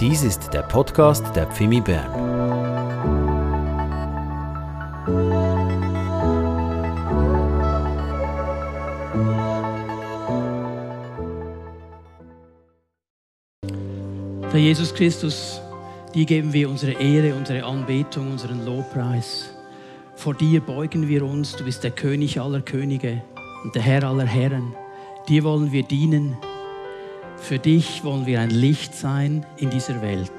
Dies ist der Podcast der Pfimi Bern. Herr Jesus Christus, dir geben wir unsere Ehre, unsere Anbetung, unseren Lobpreis. Vor dir beugen wir uns, du bist der König aller Könige und der Herr aller Herren. Dir wollen wir dienen. Für dich wollen wir ein Licht sein in dieser Welt.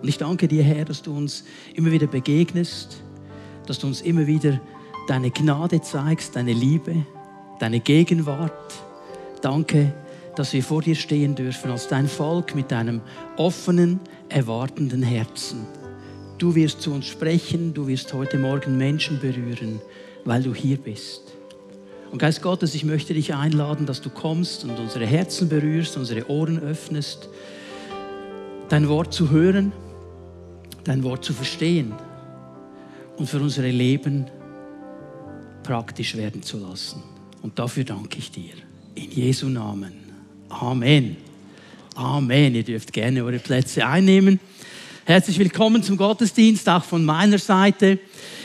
Und ich danke dir, Herr, dass du uns immer wieder begegnest, dass du uns immer wieder deine Gnade zeigst, deine Liebe, deine Gegenwart. Danke, dass wir vor dir stehen dürfen als dein Volk mit deinem offenen, erwartenden Herzen. Du wirst zu uns sprechen, du wirst heute Morgen Menschen berühren, weil du hier bist. Und Geist Gottes, ich möchte dich einladen, dass du kommst und unsere Herzen berührst, unsere Ohren öffnest, dein Wort zu hören, dein Wort zu verstehen und für unsere Leben praktisch werden zu lassen. Und dafür danke ich dir. In Jesu Namen. Amen. Amen. Ihr dürft gerne eure Plätze einnehmen. Herzlich willkommen zum Gottesdienst, auch von meiner Seite.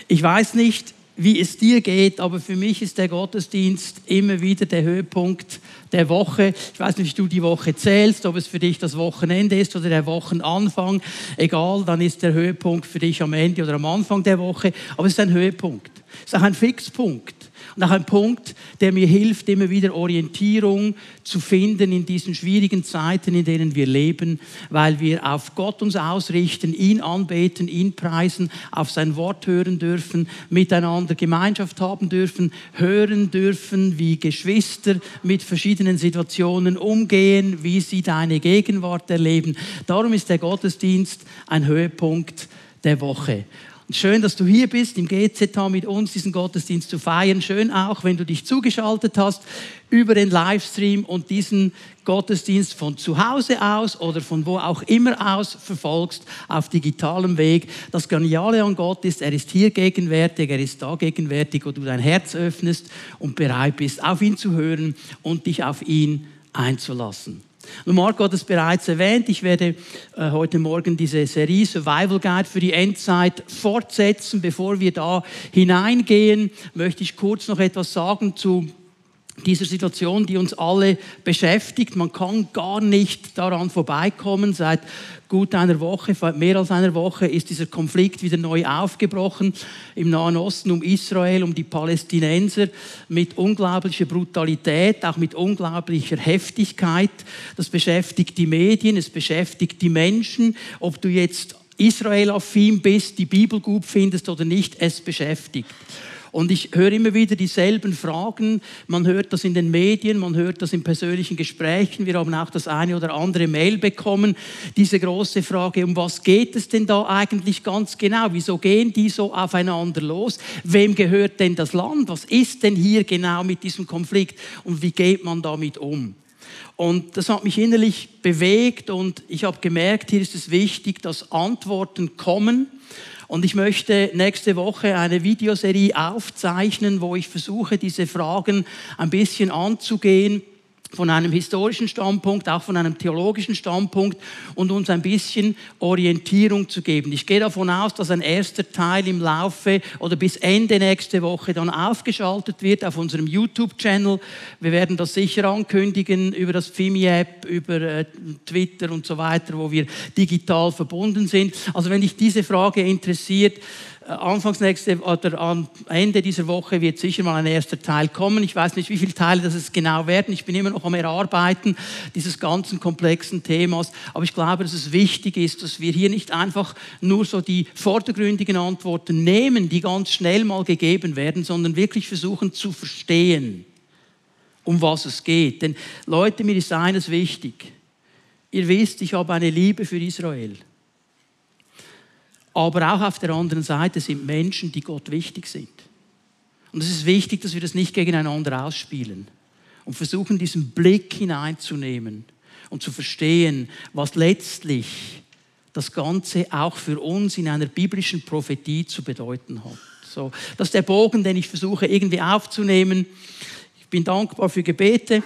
Ich weiß nicht, wie es dir geht, aber für mich ist der Gottesdienst immer wieder der Höhepunkt der Woche. Ich weiß nicht, wie du die Woche zählst, ob es für dich das Wochenende ist oder der Wochenanfang. Egal, dann ist der Höhepunkt für dich am Ende oder am Anfang der Woche. Aber es ist ein Höhepunkt. Es ist auch ein Fixpunkt. Und auch ein Punkt, der mir hilft, immer wieder Orientierung zu finden in diesen schwierigen Zeiten, in denen wir leben, weil wir auf Gott uns ausrichten, ihn anbeten, ihn preisen, auf sein Wort hören dürfen, miteinander Gemeinschaft haben dürfen, hören dürfen, wie Geschwister mit verschiedenen Situationen umgehen, wie sie deine Gegenwart erleben. Darum ist der Gottesdienst ein Höhepunkt der Woche. Schön, dass du hier bist, im GZH mit uns diesen Gottesdienst zu feiern. Schön auch, wenn du dich zugeschaltet hast über den Livestream und diesen Gottesdienst von zu Hause aus oder von wo auch immer aus verfolgst auf digitalem Weg. Das Geniale an Gott ist, er ist hier gegenwärtig, er ist da gegenwärtig, wo du dein Herz öffnest und bereit bist, auf ihn zu hören und dich auf ihn einzulassen. Und Marco hat es bereits erwähnt, ich werde äh, heute Morgen diese Serie Survival Guide für die Endzeit fortsetzen. Bevor wir da hineingehen, möchte ich kurz noch etwas sagen zu dieser Situation, die uns alle beschäftigt. Man kann gar nicht daran vorbeikommen. Seit gut einer Woche, mehr als einer Woche, ist dieser Konflikt wieder neu aufgebrochen im Nahen Osten um Israel, um die Palästinenser mit unglaublicher Brutalität, auch mit unglaublicher Heftigkeit. Das beschäftigt die Medien, es beschäftigt die Menschen, ob du jetzt Israel-affin bist, die Bibel gut findest oder nicht, es beschäftigt. Und ich höre immer wieder dieselben Fragen. Man hört das in den Medien, man hört das in persönlichen Gesprächen. Wir haben auch das eine oder andere Mail bekommen. Diese große Frage, um was geht es denn da eigentlich ganz genau? Wieso gehen die so aufeinander los? Wem gehört denn das Land? Was ist denn hier genau mit diesem Konflikt? Und wie geht man damit um? Und das hat mich innerlich bewegt und ich habe gemerkt, hier ist es wichtig, dass Antworten kommen und ich möchte nächste Woche eine Videoserie aufzeichnen, wo ich versuche, diese Fragen ein bisschen anzugehen von einem historischen Standpunkt, auch von einem theologischen Standpunkt und uns ein bisschen Orientierung zu geben. Ich gehe davon aus, dass ein erster Teil im Laufe oder bis Ende nächste Woche dann aufgeschaltet wird auf unserem YouTube-Channel. Wir werden das sicher ankündigen über das FIMI-App, über äh, Twitter und so weiter, wo wir digital verbunden sind. Also wenn dich diese Frage interessiert, anfangs nächste oder am Ende dieser Woche wird sicher mal ein erster Teil kommen. Ich weiß nicht, wie viele Teile das genau werden. Ich bin immer noch am Erarbeiten dieses ganzen komplexen Themas. Aber ich glaube, dass es wichtig ist, dass wir hier nicht einfach nur so die vordergründigen Antworten nehmen, die ganz schnell mal gegeben werden, sondern wirklich versuchen zu verstehen, um was es geht. Denn Leute, mir ist eines wichtig. Ihr wisst, ich habe eine Liebe für Israel. Aber auch auf der anderen Seite sind Menschen, die Gott wichtig sind. Und es ist wichtig, dass wir das nicht gegeneinander ausspielen und versuchen, diesen Blick hineinzunehmen und zu verstehen, was letztlich das Ganze auch für uns in einer biblischen Prophetie zu bedeuten hat. So, das ist der Bogen, den ich versuche irgendwie aufzunehmen. Ich bin dankbar für Gebete,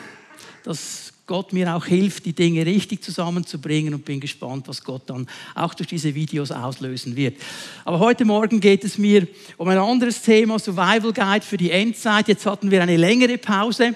dass Gott mir auch hilft, die Dinge richtig zusammenzubringen und bin gespannt, was Gott dann auch durch diese Videos auslösen wird. Aber heute Morgen geht es mir um ein anderes Thema, Survival Guide für die Endzeit. Jetzt hatten wir eine längere Pause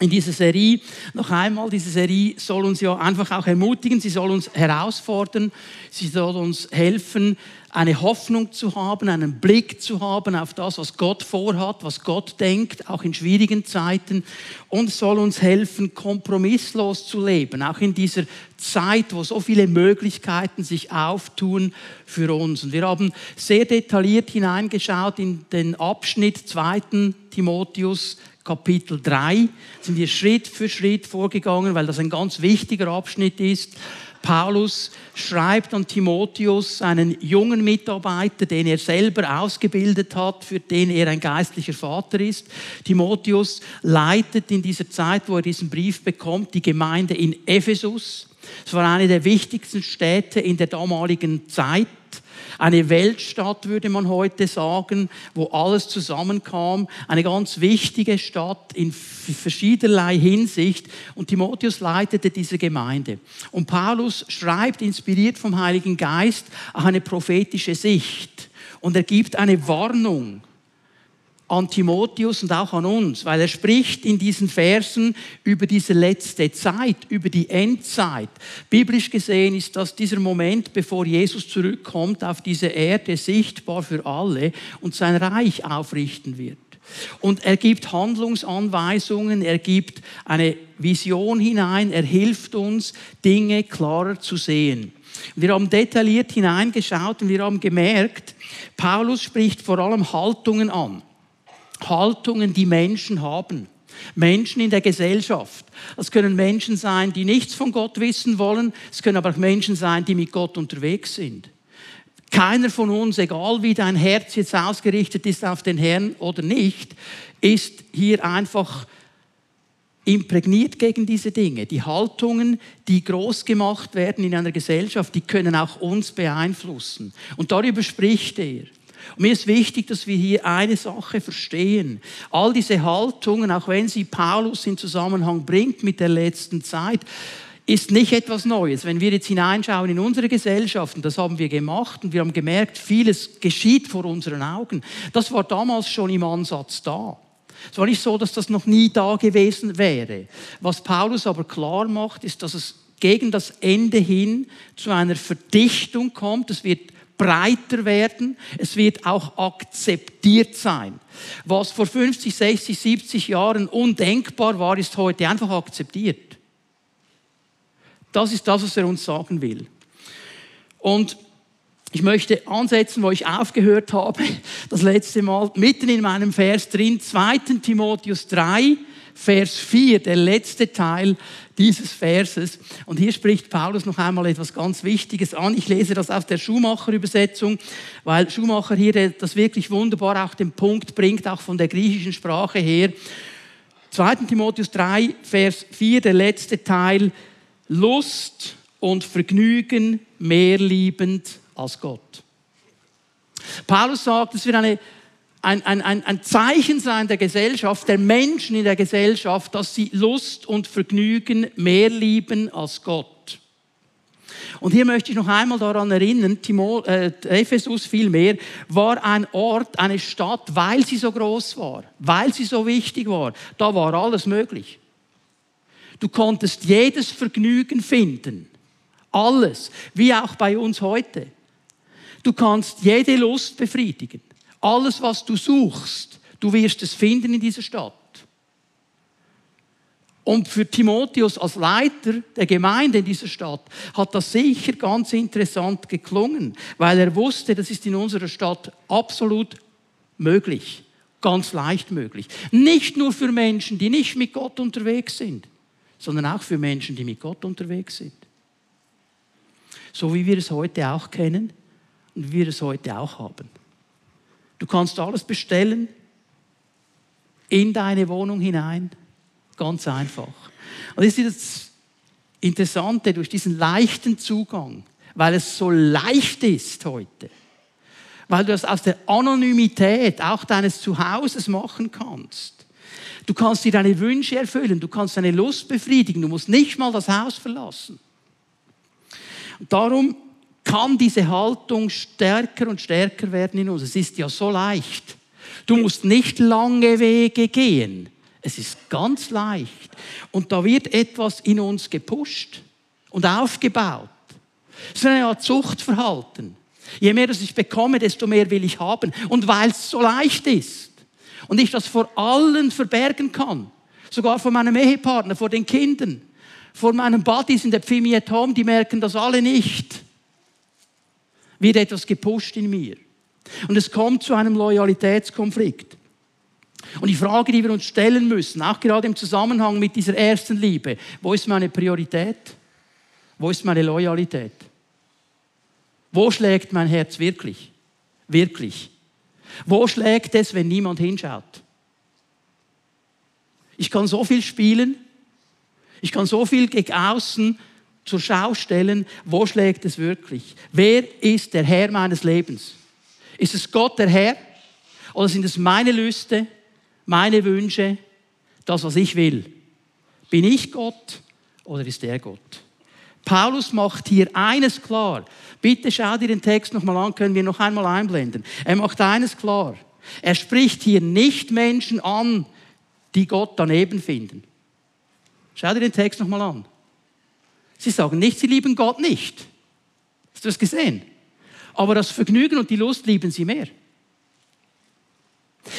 in dieser Serie. Noch einmal, diese Serie soll uns ja einfach auch ermutigen, sie soll uns herausfordern, sie soll uns helfen, eine Hoffnung zu haben, einen Blick zu haben auf das, was Gott vorhat, was Gott denkt, auch in schwierigen Zeiten und soll uns helfen, kompromisslos zu leben, auch in dieser Zeit, wo so viele Möglichkeiten sich auftun für uns. Und wir haben sehr detailliert hineingeschaut in den Abschnitt 2. Timotheus Kapitel 3 sind wir Schritt für Schritt vorgegangen, weil das ein ganz wichtiger Abschnitt ist. Paulus schreibt an Timotheus, einen jungen Mitarbeiter, den er selber ausgebildet hat, für den er ein geistlicher Vater ist. Timotheus leitet in dieser Zeit, wo er diesen Brief bekommt, die Gemeinde in Ephesus. Es war eine der wichtigsten Städte in der damaligen Zeit. Eine Weltstadt, würde man heute sagen, wo alles zusammenkam. Eine ganz wichtige Stadt in verschiedenerlei Hinsicht. Und Timotheus leitete diese Gemeinde. Und Paulus schreibt, inspiriert vom Heiligen Geist, eine prophetische Sicht. Und er gibt eine Warnung an Timotheus und auch an uns, weil er spricht in diesen Versen über diese letzte Zeit, über die Endzeit. Biblisch gesehen ist das dieser Moment, bevor Jesus zurückkommt auf diese Erde, sichtbar für alle und sein Reich aufrichten wird. Und er gibt Handlungsanweisungen, er gibt eine Vision hinein, er hilft uns, Dinge klarer zu sehen. Wir haben detailliert hineingeschaut und wir haben gemerkt, Paulus spricht vor allem Haltungen an. Haltungen, die Menschen haben. Menschen in der Gesellschaft. Das können Menschen sein, die nichts von Gott wissen wollen. Es können aber auch Menschen sein, die mit Gott unterwegs sind. Keiner von uns, egal wie dein Herz jetzt ausgerichtet ist auf den Herrn oder nicht, ist hier einfach imprägniert gegen diese Dinge. Die Haltungen, die groß gemacht werden in einer Gesellschaft, die können auch uns beeinflussen. Und darüber spricht er. Und mir ist wichtig, dass wir hier eine Sache verstehen. All diese Haltungen, auch wenn sie Paulus in Zusammenhang bringt mit der letzten Zeit, ist nicht etwas Neues. Wenn wir jetzt hineinschauen in unsere Gesellschaft, und das haben wir gemacht, und wir haben gemerkt, vieles geschieht vor unseren Augen, das war damals schon im Ansatz da. Es war nicht so, dass das noch nie da gewesen wäre. Was Paulus aber klar macht, ist, dass es gegen das Ende hin zu einer Verdichtung kommt. Es wird breiter werden, es wird auch akzeptiert sein. Was vor 50, 60, 70 Jahren undenkbar war, ist heute einfach akzeptiert. Das ist das, was er uns sagen will. Und ich möchte ansetzen, wo ich aufgehört habe, das letzte Mal, mitten in meinem Vers drin, 2. Timotheus 3, Vers 4, der letzte Teil dieses Verses. Und hier spricht Paulus noch einmal etwas ganz Wichtiges an. Ich lese das aus der Schumacher-Übersetzung, weil Schumacher hier das wirklich wunderbar auch den Punkt bringt, auch von der griechischen Sprache her. 2. Timotheus 3, Vers 4, der letzte Teil. Lust und Vergnügen mehr liebend als Gott. Paulus sagt, es wird eine ein, ein, ein, ein Zeichen sein der Gesellschaft, der Menschen in der Gesellschaft, dass sie Lust und Vergnügen mehr lieben als Gott. Und hier möchte ich noch einmal daran erinnern, Timo, äh, Ephesus vielmehr war ein Ort, eine Stadt, weil sie so groß war, weil sie so wichtig war. Da war alles möglich. Du konntest jedes Vergnügen finden. Alles. Wie auch bei uns heute. Du kannst jede Lust befriedigen. Alles, was du suchst, du wirst es finden in dieser Stadt. Und für Timotheus als Leiter der Gemeinde in dieser Stadt hat das sicher ganz interessant geklungen, weil er wusste, das ist in unserer Stadt absolut möglich, ganz leicht möglich. Nicht nur für Menschen, die nicht mit Gott unterwegs sind, sondern auch für Menschen, die mit Gott unterwegs sind. So wie wir es heute auch kennen und wie wir es heute auch haben. Du kannst alles bestellen in deine Wohnung hinein. Ganz einfach. Und das ist das Interessante durch diesen leichten Zugang, weil es so leicht ist heute. Weil du es aus der Anonymität auch deines Zuhauses machen kannst. Du kannst dir deine Wünsche erfüllen, du kannst deine Lust befriedigen, du musst nicht mal das Haus verlassen. Und darum kann diese Haltung stärker und stärker werden in uns. Es ist ja so leicht. Du musst nicht lange Wege gehen. Es ist ganz leicht. Und da wird etwas in uns gepusht und aufgebaut. Es ist eine Art Zuchtverhalten. Je mehr das ich bekomme, desto mehr will ich haben. Und weil es so leicht ist und ich das vor allen verbergen kann, sogar vor meinem Ehepartner, vor den Kindern, vor meinen Buddies in der Pfimi at Home, die merken das alle nicht, wird etwas gepusht in mir. Und es kommt zu einem Loyalitätskonflikt. Und die Frage, die wir uns stellen müssen, auch gerade im Zusammenhang mit dieser ersten Liebe, wo ist meine Priorität? Wo ist meine Loyalität? Wo schlägt mein Herz wirklich? Wirklich. Wo schlägt es, wenn niemand hinschaut? Ich kann so viel spielen, ich kann so viel gegen außen zur Schau stellen, wo schlägt es wirklich? Wer ist der Herr meines Lebens? Ist es Gott der Herr? Oder sind es meine Lüste, meine Wünsche, das, was ich will? Bin ich Gott oder ist er Gott? Paulus macht hier eines klar. Bitte schau dir den Text nochmal an, können wir noch einmal einblenden. Er macht eines klar. Er spricht hier nicht Menschen an, die Gott daneben finden. Schau dir den Text nochmal an. Sie sagen nicht, sie lieben Gott nicht. Hast du das gesehen? Aber das Vergnügen und die Lust lieben sie mehr.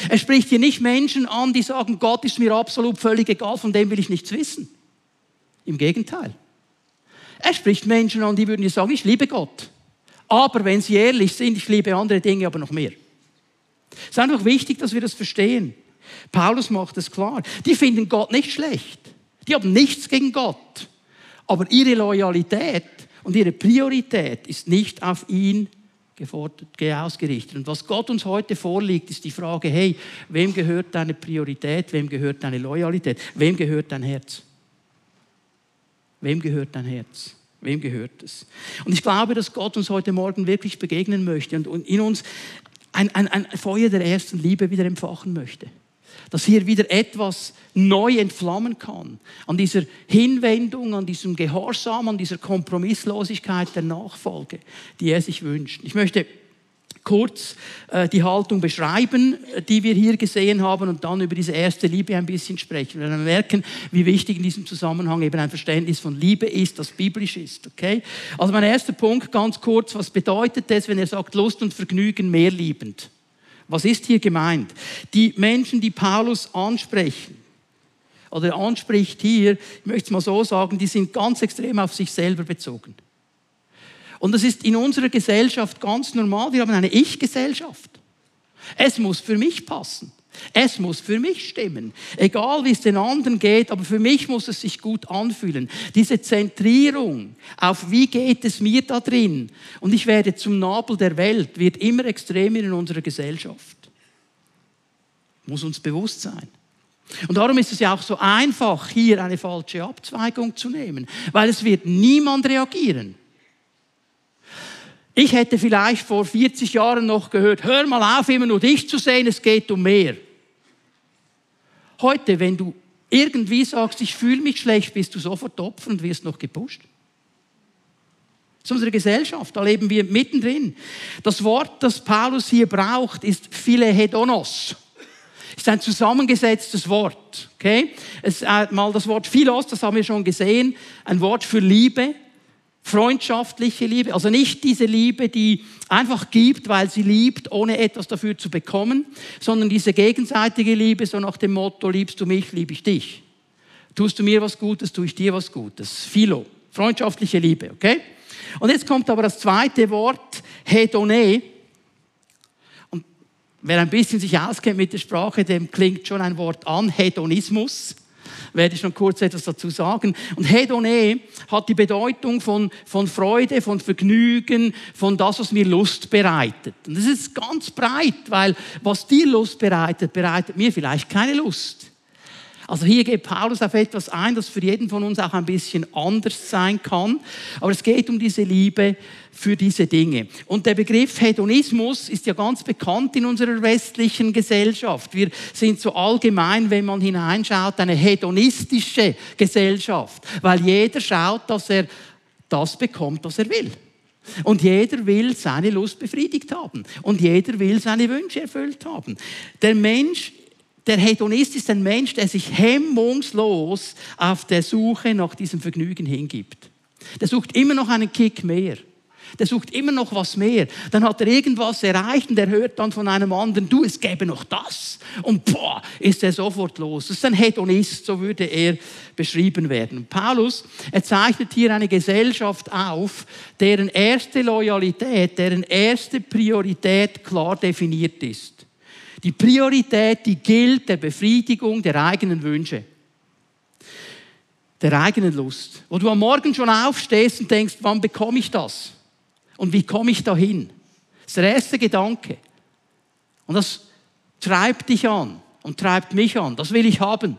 Er spricht hier nicht Menschen an, die sagen, Gott ist mir absolut völlig egal, von dem will ich nichts wissen. Im Gegenteil. Er spricht Menschen an, die würden dir sagen, ich liebe Gott. Aber wenn sie ehrlich sind, ich liebe andere Dinge aber noch mehr. Es ist einfach wichtig, dass wir das verstehen. Paulus macht es klar. Die finden Gott nicht schlecht. Die haben nichts gegen Gott. Aber ihre Loyalität und ihre Priorität ist nicht auf ihn ausgerichtet. Und was Gott uns heute vorliegt, ist die Frage, hey, wem gehört deine Priorität, wem gehört deine Loyalität, wem gehört dein Herz? Wem gehört dein Herz? Wem gehört es? Und ich glaube, dass Gott uns heute Morgen wirklich begegnen möchte und in uns ein, ein, ein Feuer der ersten Liebe wieder empfachen möchte. Dass hier wieder etwas neu entflammen kann. An dieser Hinwendung, an diesem Gehorsam, an dieser Kompromisslosigkeit der Nachfolge, die er sich wünscht. Ich möchte kurz äh, die Haltung beschreiben, äh, die wir hier gesehen haben und dann über diese erste Liebe ein bisschen sprechen. Wir werden merken, wie wichtig in diesem Zusammenhang eben ein Verständnis von Liebe ist, das biblisch ist. Okay? Also mein erster Punkt, ganz kurz, was bedeutet es, wenn er sagt, Lust und Vergnügen mehr liebend? Was ist hier gemeint? Die Menschen, die Paulus ansprechen, oder anspricht hier, ich möchte es mal so sagen, die sind ganz extrem auf sich selber bezogen. Und das ist in unserer Gesellschaft ganz normal. Wir haben eine Ich-Gesellschaft. Es muss für mich passen. Es muss für mich stimmen. Egal wie es den anderen geht, aber für mich muss es sich gut anfühlen. Diese Zentrierung auf wie geht es mir da drin und ich werde zum Nabel der Welt, wird immer extremer in unserer Gesellschaft. Muss uns bewusst sein. Und darum ist es ja auch so einfach, hier eine falsche Abzweigung zu nehmen, weil es wird niemand reagieren. Ich hätte vielleicht vor 40 Jahren noch gehört, hör mal auf, immer nur dich zu sehen, es geht um mehr. Heute, wenn du irgendwie sagst, ich fühle mich schlecht, bist du sofort Opfer und wirst noch gepusht. Das ist unsere Gesellschaft, da leben wir mittendrin. Das Wort, das Paulus hier braucht, ist Philehedonos. Ist ein zusammengesetztes Wort. Okay? Es ist mal das Wort Philos, das haben wir schon gesehen, ein Wort für Liebe, freundschaftliche Liebe, also nicht diese Liebe, die einfach gibt, weil sie liebt, ohne etwas dafür zu bekommen, sondern diese gegenseitige Liebe, so nach dem Motto, liebst du mich, liebe ich dich. Tust du mir was Gutes, tue ich dir was Gutes. Philo, freundschaftliche Liebe, okay? Und jetzt kommt aber das zweite Wort, Hedone. Und wer ein bisschen sich auskennt mit der Sprache, dem klingt schon ein Wort an, Hedonismus werde ich noch kurz etwas dazu sagen. Und Hedone hat die Bedeutung von, von Freude, von Vergnügen, von das, was mir Lust bereitet. Und das ist ganz breit, weil was dir Lust bereitet, bereitet mir vielleicht keine Lust. Also hier geht Paulus auf etwas ein, das für jeden von uns auch ein bisschen anders sein kann. Aber es geht um diese Liebe für diese Dinge. Und der Begriff Hedonismus ist ja ganz bekannt in unserer westlichen Gesellschaft. Wir sind so allgemein, wenn man hineinschaut, eine hedonistische Gesellschaft, weil jeder schaut, dass er das bekommt, was er will. Und jeder will seine Lust befriedigt haben. Und jeder will seine Wünsche erfüllt haben. Der Mensch, der Hedonist ist ein Mensch, der sich hemmungslos auf der Suche nach diesem Vergnügen hingibt. Der sucht immer noch einen Kick mehr. Der sucht immer noch was mehr. Dann hat er irgendwas erreicht und er hört dann von einem anderen, du, es gäbe noch das. Und boah, ist er sofort los. Das ist ein Hedonist, so würde er beschrieben werden. Paulus, er zeichnet hier eine Gesellschaft auf, deren erste Loyalität, deren erste Priorität klar definiert ist. Die Priorität, die gilt der Befriedigung der eigenen Wünsche der eigenen Lust. Wo du am Morgen schon aufstehst und denkst, wann bekomme ich das? Und wie komme ich dahin? Das ist der erste Gedanke. Und das treibt dich an und treibt mich an. Das will ich haben.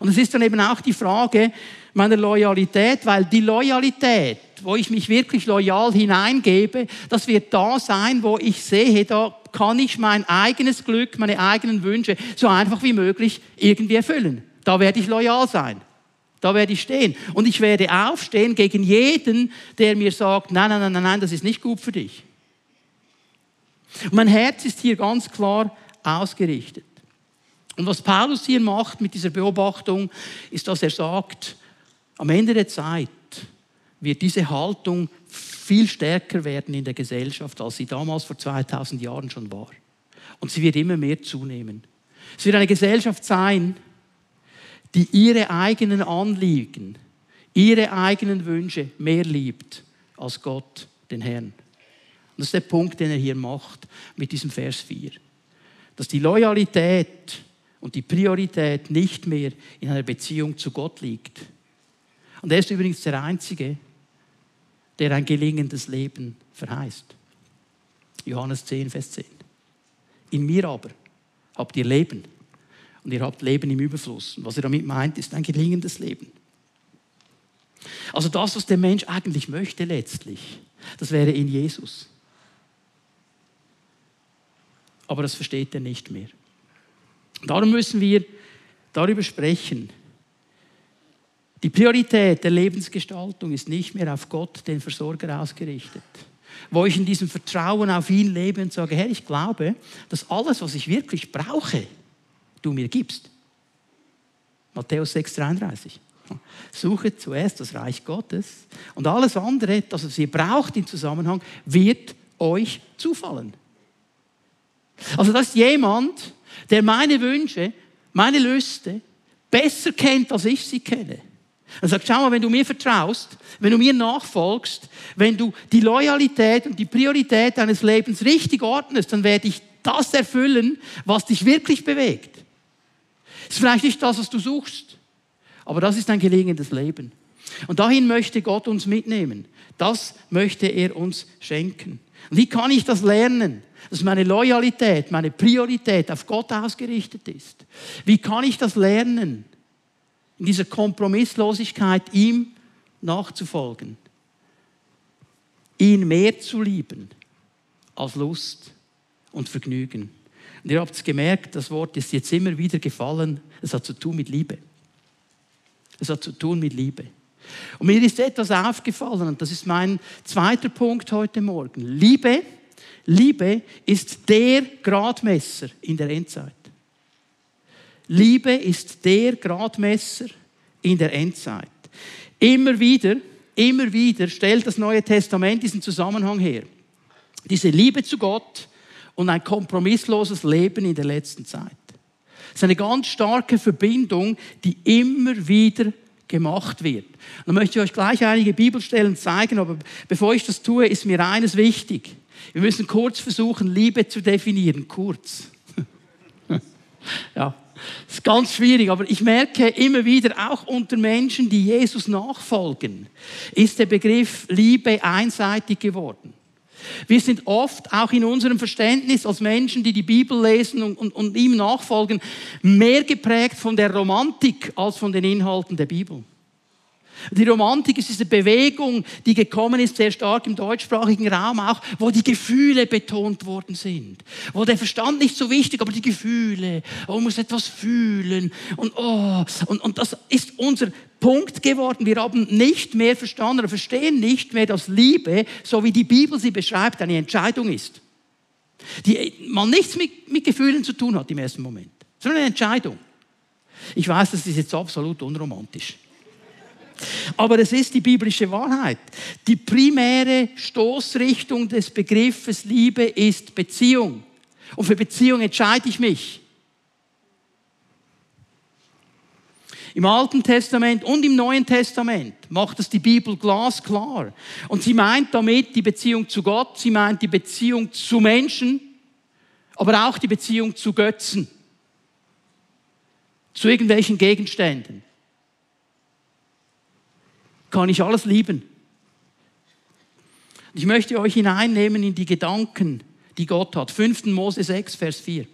Und es ist dann eben auch die Frage meiner Loyalität, weil die Loyalität, wo ich mich wirklich loyal hineingebe, das wird da sein, wo ich sehe, da kann ich mein eigenes Glück, meine eigenen Wünsche so einfach wie möglich irgendwie erfüllen. Da werde ich loyal sein. Da werde ich stehen. Und ich werde aufstehen gegen jeden, der mir sagt, nein, nein, nein, nein, das ist nicht gut für dich. Und mein Herz ist hier ganz klar ausgerichtet. Und was Paulus hier macht mit dieser Beobachtung, ist, dass er sagt, am Ende der Zeit wird diese Haltung viel stärker werden in der Gesellschaft, als sie damals vor 2000 Jahren schon war. Und sie wird immer mehr zunehmen. Es wird eine Gesellschaft sein, die ihre eigenen Anliegen, ihre eigenen Wünsche mehr liebt als Gott, den Herrn. Und das ist der Punkt, den er hier macht mit diesem Vers 4. Dass die Loyalität und die Priorität nicht mehr in einer Beziehung zu Gott liegt. Und er ist übrigens der Einzige, der ein gelingendes Leben verheißt. Johannes 10, Vers 10. In mir aber habt ihr Leben und ihr habt Leben im Überfluss. Und was er damit meint, ist ein gelingendes Leben. Also das, was der Mensch eigentlich möchte letztlich, das wäre in Jesus. Aber das versteht er nicht mehr. Darum müssen wir darüber sprechen. Die Priorität der Lebensgestaltung ist nicht mehr auf Gott, den Versorger, ausgerichtet. Wo ich in diesem Vertrauen auf ihn lebe und sage, Herr, ich glaube, dass alles, was ich wirklich brauche, du mir gibst. Matthäus 6,33. Suche zuerst das Reich Gottes und alles andere, das es ihr braucht im Zusammenhang, wird euch zufallen. Also das ist jemand, der meine Wünsche, meine Lüste besser kennt, als ich sie kenne. Er sagt, schau mal, wenn du mir vertraust, wenn du mir nachfolgst, wenn du die Loyalität und die Priorität deines Lebens richtig ordnest, dann werde ich das erfüllen, was dich wirklich bewegt. Ist vielleicht nicht das, was du suchst, aber das ist ein gelingendes Leben. Und dahin möchte Gott uns mitnehmen. Das möchte er uns schenken. Und wie kann ich das lernen? Dass meine Loyalität, meine Priorität auf Gott ausgerichtet ist. Wie kann ich das lernen? In dieser Kompromisslosigkeit ihm nachzufolgen. Ihn mehr zu lieben als Lust und Vergnügen. Und ihr habt es gemerkt, das Wort ist jetzt immer wieder gefallen. Es hat zu tun mit Liebe. Es hat zu tun mit Liebe. Und mir ist etwas aufgefallen, und das ist mein zweiter Punkt heute Morgen. Liebe, Liebe ist der Gradmesser in der Endzeit. Liebe ist der Gradmesser in der Endzeit. Immer wieder, immer wieder stellt das Neue Testament diesen Zusammenhang her. Diese Liebe zu Gott und ein kompromissloses Leben in der letzten Zeit. Es ist eine ganz starke Verbindung, die immer wieder gemacht wird. Dann möchte ich euch gleich einige Bibelstellen zeigen, aber bevor ich das tue, ist mir eines wichtig. Wir müssen kurz versuchen, Liebe zu definieren. Kurz. ja, das ist ganz schwierig, aber ich merke immer wieder, auch unter Menschen, die Jesus nachfolgen, ist der Begriff Liebe einseitig geworden. Wir sind oft auch in unserem Verständnis als Menschen, die die Bibel lesen und, und, und ihm nachfolgen, mehr geprägt von der Romantik als von den Inhalten der Bibel. Die Romantik ist diese Bewegung, die gekommen ist, sehr stark im deutschsprachigen Raum auch, wo die Gefühle betont worden sind. Wo der Verstand nicht so wichtig, aber die Gefühle. Oh, man muss etwas fühlen. Und, oh, und, und das ist unser Punkt geworden. Wir haben nicht mehr verstanden oder verstehen nicht mehr, dass Liebe, so wie die Bibel sie beschreibt, eine Entscheidung ist. Die mal nichts mit, mit Gefühlen zu tun hat im ersten Moment, sondern eine Entscheidung. Ich weiß, das ist jetzt absolut unromantisch. Aber es ist die biblische Wahrheit. Die primäre Stoßrichtung des Begriffes Liebe ist Beziehung. Und für Beziehung entscheide ich mich. Im Alten Testament und im Neuen Testament macht es die Bibel glasklar. Und sie meint damit die Beziehung zu Gott, sie meint die Beziehung zu Menschen, aber auch die Beziehung zu Götzen, zu irgendwelchen Gegenständen kann ich alles lieben. Ich möchte euch hineinnehmen in die Gedanken, die Gott hat. 5. Mose 6, Vers 4.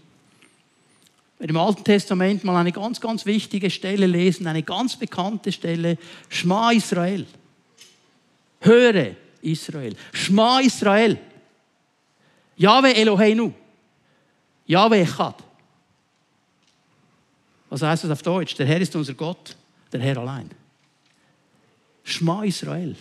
Wenn im Alten Testament mal eine ganz, ganz wichtige Stelle lesen, eine ganz bekannte Stelle, Schma Israel. Höre Israel. Schma Israel. Yahweh Eloheinu. Yahweh Echad. Was heißt das auf Deutsch? Der Herr ist unser Gott, der Herr allein. Schma Israel.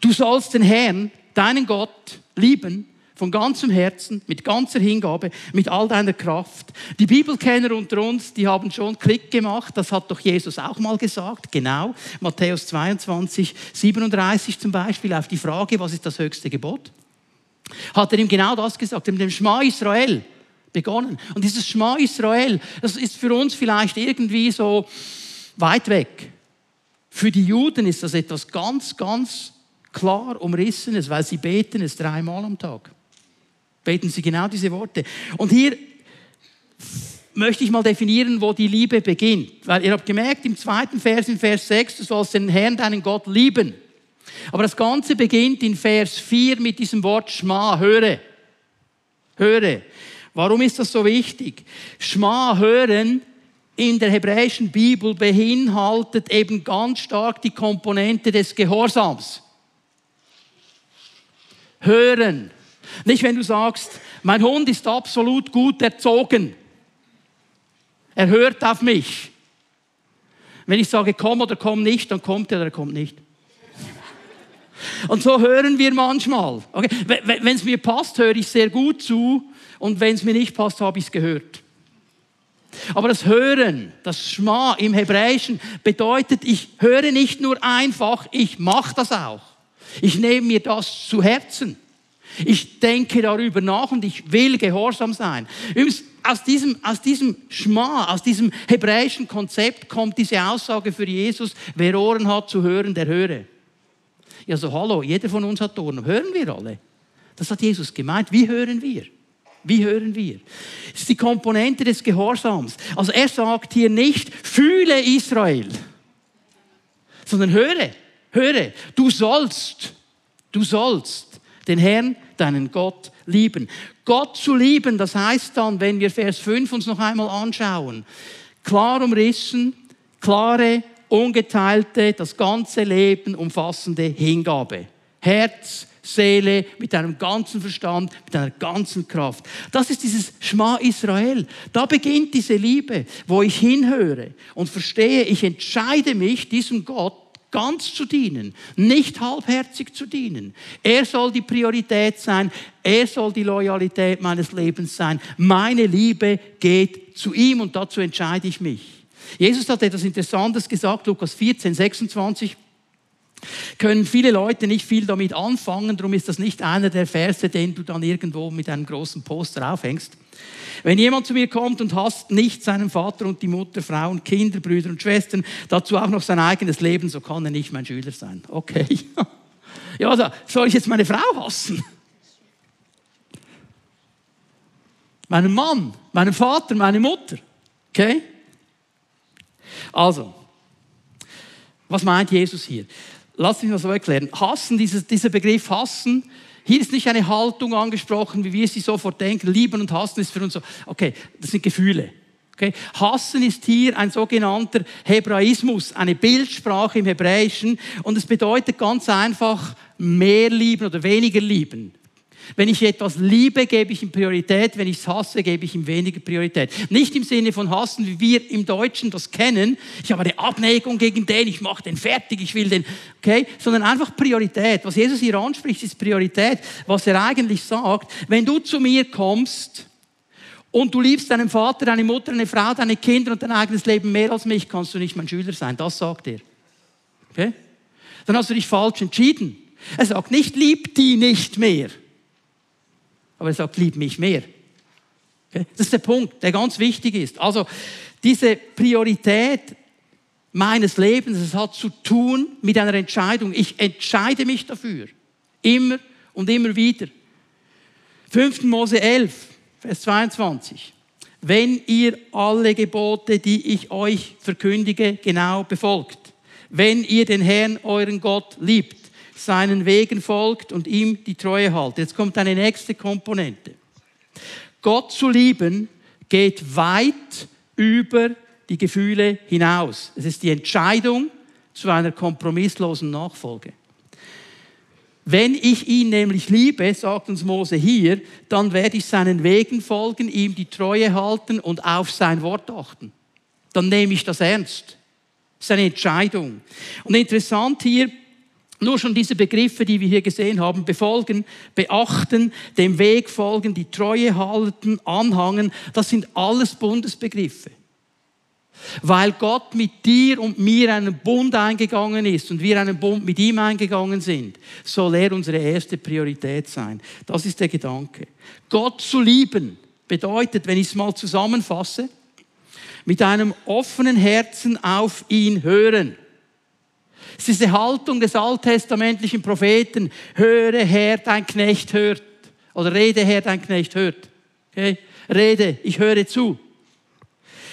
Du sollst den Herrn, deinen Gott, lieben von ganzem Herzen, mit ganzer Hingabe, mit all deiner Kraft. Die Bibelkenner unter uns, die haben schon Klick gemacht, das hat doch Jesus auch mal gesagt, genau. Matthäus 22, 37 zum Beispiel, auf die Frage, was ist das höchste Gebot? Hat er ihm genau das gesagt, mit dem Schma Israel begonnen. Und dieses Schma Israel, das ist für uns vielleicht irgendwie so weit weg. Für die Juden ist das etwas ganz, ganz klar umrissenes, weil sie beten es dreimal am Tag. Beten sie genau diese Worte. Und hier möchte ich mal definieren, wo die Liebe beginnt. Weil ihr habt gemerkt, im zweiten Vers, in Vers 6, du sollst den Herrn, deinen Gott lieben. Aber das Ganze beginnt in Vers 4 mit diesem Wort Schma, höre. Höre. Warum ist das so wichtig? Schma, hören, in der hebräischen Bibel beinhaltet eben ganz stark die Komponente des Gehorsams. Hören. Nicht, wenn du sagst, mein Hund ist absolut gut erzogen. Er hört auf mich. Wenn ich sage, komm oder komm nicht, dann kommt er oder er kommt nicht. Und so hören wir manchmal. Okay? Wenn es mir passt, höre ich sehr gut zu. Und wenn es mir nicht passt, habe ich es gehört. Aber das Hören, das Schma im Hebräischen bedeutet, ich höre nicht nur einfach, ich mache das auch. Ich nehme mir das zu Herzen. Ich denke darüber nach und ich will gehorsam sein. Übrigens, aus diesem, aus diesem Schma, aus diesem hebräischen Konzept kommt diese Aussage für Jesus, wer Ohren hat zu hören, der höre. Ja, so hallo, jeder von uns hat Ohren. Hören wir alle? Das hat Jesus gemeint. Wie hören wir? Wie hören wir? Das ist die Komponente des Gehorsams. Also er sagt hier nicht, fühle Israel, sondern höre, höre, du sollst, du sollst den Herrn, deinen Gott lieben. Gott zu lieben, das heißt dann, wenn wir Vers 5 uns noch einmal anschauen, klar umrissen, klare, ungeteilte, das ganze Leben umfassende Hingabe. Herz, Seele, mit deinem ganzen Verstand, mit deiner ganzen Kraft. Das ist dieses Schma Israel. Da beginnt diese Liebe, wo ich hinhöre und verstehe, ich entscheide mich, diesem Gott ganz zu dienen, nicht halbherzig zu dienen. Er soll die Priorität sein, er soll die Loyalität meines Lebens sein. Meine Liebe geht zu ihm und dazu entscheide ich mich. Jesus hat etwas Interessantes gesagt, Lukas 14, 26 können viele Leute nicht viel damit anfangen, darum ist das nicht einer der Verse, den du dann irgendwo mit einem großen Poster aufhängst. Wenn jemand zu mir kommt und hasst nicht seinen Vater und die Mutter, Frauen, Kinder, Brüder und Schwestern, dazu auch noch sein eigenes Leben, so kann er nicht mein Schüler sein. Okay. Ja, also soll ich jetzt meine Frau hassen? Meinen Mann, meinen Vater, meine Mutter. Okay? Also, was meint Jesus hier? Lass mich mal so erklären. Hassen, dieses, dieser Begriff hassen, Hier ist nicht eine Haltung angesprochen, wie wir sie sofort denken. Lieben und hassen ist für uns so, okay, das sind Gefühle. Okay? Hassen ist hier ein sogenannter Hebraismus, eine Bildsprache im Hebräischen und es bedeutet ganz einfach mehr lieben oder weniger lieben. Wenn ich etwas liebe, gebe ich ihm Priorität. Wenn ich es hasse, gebe ich ihm weniger Priorität. Nicht im Sinne von hassen, wie wir im Deutschen das kennen. Ich habe eine Abneigung gegen den, ich mache den fertig, ich will den, okay? Sondern einfach Priorität. Was Jesus hier anspricht, ist Priorität. Was er eigentlich sagt, wenn du zu mir kommst, und du liebst deinen Vater, deine Mutter, deine Frau, deine Kinder und dein eigenes Leben mehr als mich, kannst du nicht mein Schüler sein. Das sagt er. Okay? Dann hast du dich falsch entschieden. Er sagt nicht, lieb die nicht mehr. Aber er sagt, lieb mich mehr. Das ist der Punkt, der ganz wichtig ist. Also diese Priorität meines Lebens, es hat zu tun mit einer Entscheidung. Ich entscheide mich dafür. Immer und immer wieder. 5. Mose 11, Vers 22. Wenn ihr alle Gebote, die ich euch verkündige, genau befolgt, wenn ihr den Herrn, euren Gott, liebt, seinen Wegen folgt und ihm die Treue haltet. Jetzt kommt eine nächste Komponente. Gott zu lieben geht weit über die Gefühle hinaus. Es ist die Entscheidung zu einer kompromisslosen Nachfolge. Wenn ich ihn nämlich liebe, sagt uns Mose hier, dann werde ich seinen Wegen folgen, ihm die Treue halten und auf sein Wort achten. Dann nehme ich das ernst. Das ist eine Entscheidung. Und interessant hier, nur schon diese Begriffe, die wir hier gesehen haben, befolgen, beachten, dem Weg folgen, die Treue halten, anhangen, das sind alles Bundesbegriffe. Weil Gott mit dir und mir einen Bund eingegangen ist und wir einen Bund mit ihm eingegangen sind, soll er unsere erste Priorität sein. Das ist der Gedanke. Gott zu lieben bedeutet, wenn ich es mal zusammenfasse, mit einem offenen Herzen auf ihn hören. Es ist die Haltung des alttestamentlichen Propheten. Höre Herr, dein Knecht hört. Oder rede Herr, dein Knecht hört. Okay? Rede, ich höre zu.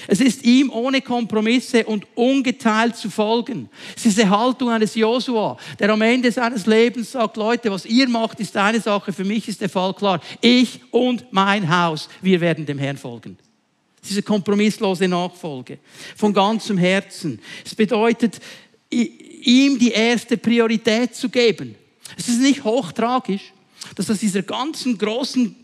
Es ist ihm ohne Kompromisse und ungeteilt zu folgen. Es ist die Haltung eines Josua, der am Ende seines Lebens sagt, Leute, was ihr macht, ist eine Sache, für mich ist der Fall klar. Ich und mein Haus, wir werden dem Herrn folgen. Diese kompromisslose Nachfolge von ganzem Herzen. Es bedeutet, ihm die erste Priorität zu geben. Es ist nicht hochtragisch, dass aus dieser ganzen großen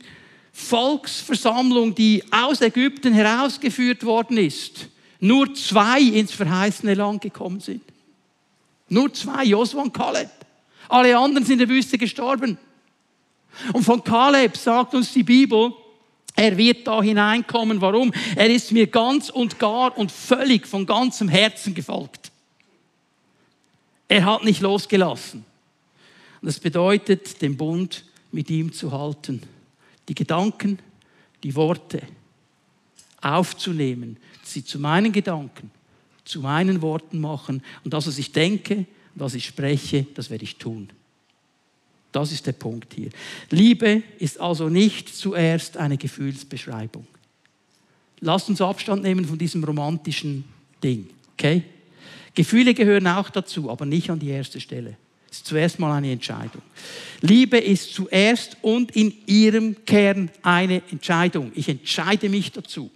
Volksversammlung, die aus Ägypten herausgeführt worden ist, nur zwei ins verheißene Land gekommen sind. Nur zwei, Josua und Kaleb. Alle anderen sind in der Wüste gestorben. Und von Kaleb sagt uns die Bibel, er wird da hineinkommen. Warum? Er ist mir ganz und gar und völlig von ganzem Herzen gefolgt. Er hat nicht losgelassen. Das bedeutet, den Bund mit ihm zu halten. Die Gedanken, die Worte aufzunehmen, sie zu meinen Gedanken, zu meinen Worten machen. Und das, was ich denke, was ich spreche, das werde ich tun. Das ist der Punkt hier. Liebe ist also nicht zuerst eine Gefühlsbeschreibung. Lasst uns Abstand nehmen von diesem romantischen Ding. Okay? Gefühle gehören auch dazu, aber nicht an die erste Stelle. Es ist zuerst mal eine Entscheidung. Liebe ist zuerst und in ihrem Kern eine Entscheidung. Ich entscheide mich dazu.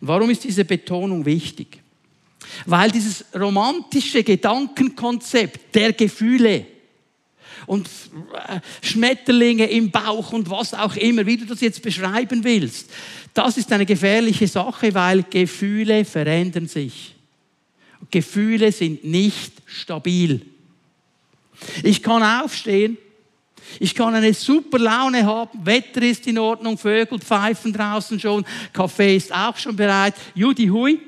Warum ist diese Betonung wichtig? Weil dieses romantische Gedankenkonzept der Gefühle und äh, Schmetterlinge im Bauch und was auch immer, wie du das jetzt beschreiben willst, das ist eine gefährliche Sache, weil Gefühle verändern sich. Gefühle sind nicht stabil. Ich kann aufstehen, ich kann eine super Laune haben, Wetter ist in Ordnung, Vögel pfeifen draußen schon, Kaffee ist auch schon bereit, Judy hui.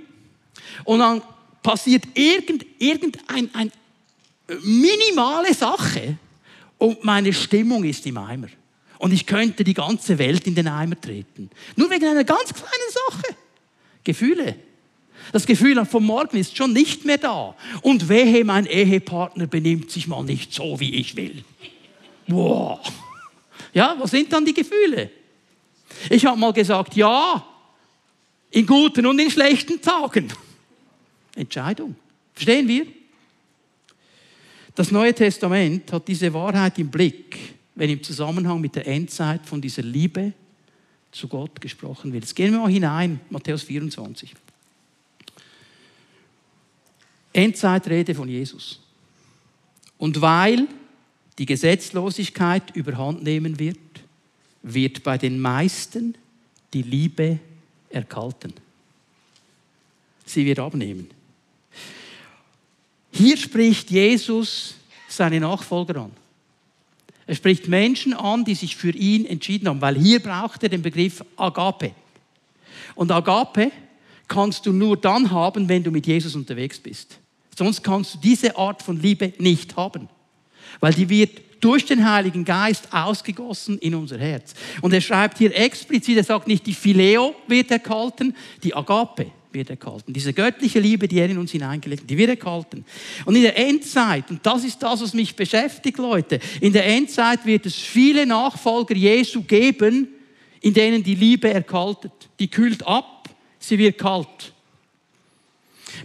Und dann passiert irgend, ein minimale Sache und meine Stimmung ist im Eimer. Und ich könnte die ganze Welt in den Eimer treten. Nur wegen einer ganz kleinen Sache. Gefühle. Das Gefühl vom Morgen ist schon nicht mehr da. Und wehe, mein Ehepartner benimmt sich mal nicht so, wie ich will. Wow. Ja, was sind dann die Gefühle? Ich habe mal gesagt, ja, in guten und in schlechten Tagen. Entscheidung. Verstehen wir? Das Neue Testament hat diese Wahrheit im Blick wenn im Zusammenhang mit der Endzeit von dieser Liebe zu Gott gesprochen wird. Jetzt gehen wir mal hinein, Matthäus 24. Endzeitrede von Jesus. Und weil die Gesetzlosigkeit überhand nehmen wird, wird bei den meisten die Liebe erkalten. Sie wird abnehmen. Hier spricht Jesus seine Nachfolger an. Er spricht Menschen an, die sich für ihn entschieden haben, weil hier braucht er den Begriff Agape. Und Agape kannst du nur dann haben, wenn du mit Jesus unterwegs bist. Sonst kannst du diese Art von Liebe nicht haben, weil die wird durch den Heiligen Geist ausgegossen in unser Herz. Und er schreibt hier explizit, er sagt nicht, die Phileo wird erkalten, die Agape wird erkalten. Diese göttliche Liebe, die er in uns hineingelegt hat, die wird erkalten. Und in der Endzeit, und das ist das, was mich beschäftigt, Leute, in der Endzeit wird es viele Nachfolger Jesu geben, in denen die Liebe erkaltet. Die kühlt ab, sie wird kalt.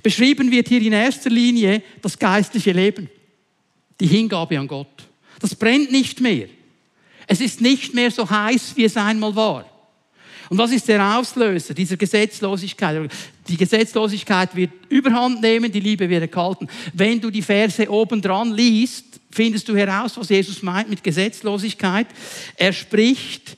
Beschrieben wird hier in erster Linie das geistliche Leben, die Hingabe an Gott. Das brennt nicht mehr. Es ist nicht mehr so heiß, wie es einmal war. Und was ist der Auslöser dieser Gesetzlosigkeit? Die Gesetzlosigkeit wird überhand nehmen, die Liebe wird erkalten. Wenn du die Verse oben dran liest, findest du heraus, was Jesus meint mit Gesetzlosigkeit. Er spricht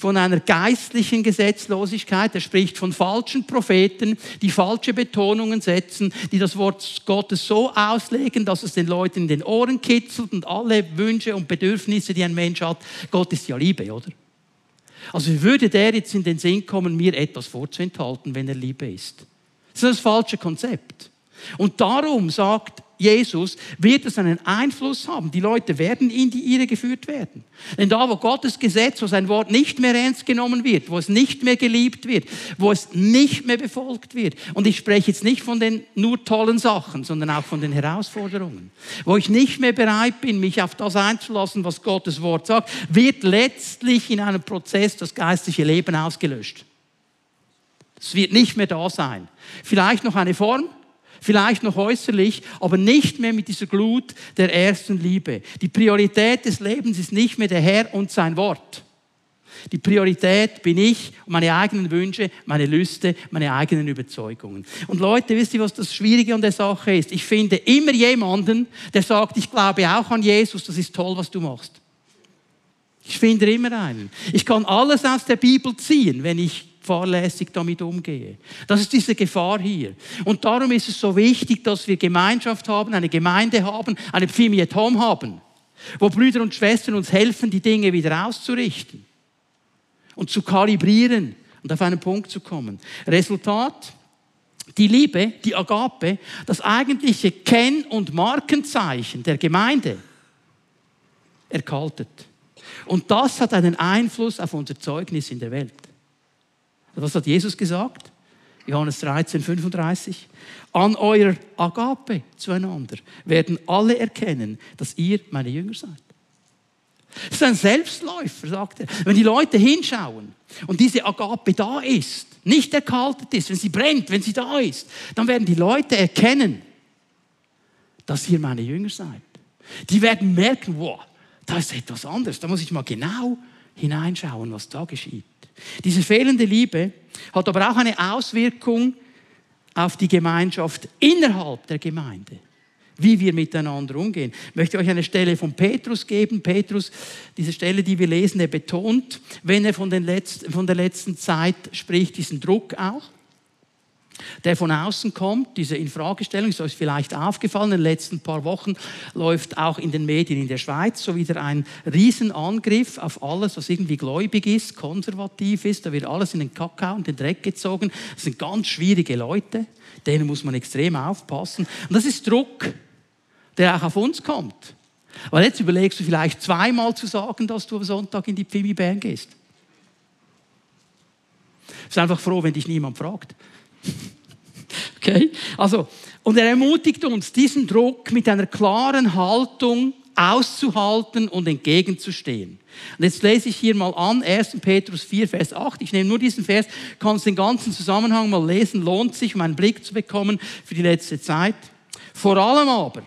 von einer geistlichen Gesetzlosigkeit. Er spricht von falschen Propheten, die falsche Betonungen setzen, die das Wort Gottes so auslegen, dass es den Leuten in den Ohren kitzelt und alle Wünsche und Bedürfnisse, die ein Mensch hat. Gott ist ja Liebe, oder? Also würde der jetzt in den Sinn kommen, mir etwas vorzuenthalten, wenn er Liebe ist? Das ist das falsche Konzept. Und darum sagt Jesus, wird es einen Einfluss haben. Die Leute werden in die Irre geführt werden. Denn da, wo Gottes Gesetz, wo sein Wort nicht mehr ernst genommen wird, wo es nicht mehr geliebt wird, wo es nicht mehr befolgt wird, und ich spreche jetzt nicht von den nur tollen Sachen, sondern auch von den Herausforderungen, wo ich nicht mehr bereit bin, mich auf das einzulassen, was Gottes Wort sagt, wird letztlich in einem Prozess das geistliche Leben ausgelöscht. Es wird nicht mehr da sein. Vielleicht noch eine Form, vielleicht noch äußerlich, aber nicht mehr mit dieser Glut der ersten Liebe. Die Priorität des Lebens ist nicht mehr der Herr und sein Wort. Die Priorität bin ich und meine eigenen Wünsche, meine Lüste, meine eigenen Überzeugungen. Und Leute, wisst ihr, was das Schwierige an der Sache ist? Ich finde immer jemanden, der sagt, ich glaube auch an Jesus, das ist toll, was du machst. Ich finde immer einen. Ich kann alles aus der Bibel ziehen, wenn ich fahrlässig damit umgehe. Das ist diese Gefahr hier. Und darum ist es so wichtig, dass wir Gemeinschaft haben, eine Gemeinde haben, eine Pfimi at Home haben, wo Brüder und Schwestern uns helfen, die Dinge wieder auszurichten und zu kalibrieren und auf einen Punkt zu kommen. Resultat, die Liebe, die Agape, das eigentliche Kenn- und Markenzeichen der Gemeinde, erkaltet. Und das hat einen Einfluss auf unser Zeugnis in der Welt. Was hat Jesus gesagt? Johannes 13, 35. An eurer Agape zueinander werden alle erkennen, dass ihr meine Jünger seid. Das ist ein Selbstläufer, sagt er. Wenn die Leute hinschauen und diese Agape da ist, nicht erkaltet ist, wenn sie brennt, wenn sie da ist, dann werden die Leute erkennen, dass ihr meine Jünger seid. Die werden merken, wow, da ist etwas anderes. Da muss ich mal genau hineinschauen, was da geschieht. Diese fehlende Liebe hat aber auch eine Auswirkung auf die Gemeinschaft innerhalb der Gemeinde, wie wir miteinander umgehen. Ich möchte euch eine Stelle von Petrus geben. Petrus, diese Stelle, die wir lesen, er betont, wenn er von, letzten, von der letzten Zeit spricht, diesen Druck auch der von außen kommt, diese Infragestellung, ist euch vielleicht aufgefallen, in den letzten paar Wochen läuft auch in den Medien in der Schweiz so wieder ein Riesenangriff auf alles, was irgendwie gläubig ist, konservativ ist, da wird alles in den Kakao und den Dreck gezogen. Das sind ganz schwierige Leute, denen muss man extrem aufpassen. Und das ist Druck, der auch auf uns kommt. Weil jetzt überlegst du vielleicht zweimal zu sagen, dass du am Sonntag in die Pfimi-Band gehst. Ich bin einfach froh, wenn dich niemand fragt. Okay? Also, und er ermutigt uns, diesen Druck mit einer klaren Haltung auszuhalten und entgegenzustehen. Und jetzt lese ich hier mal an, 1. Petrus 4, Vers 8. Ich nehme nur diesen Vers, kannst den ganzen Zusammenhang mal lesen, lohnt sich, um einen Blick zu bekommen für die letzte Zeit. Vor allem aber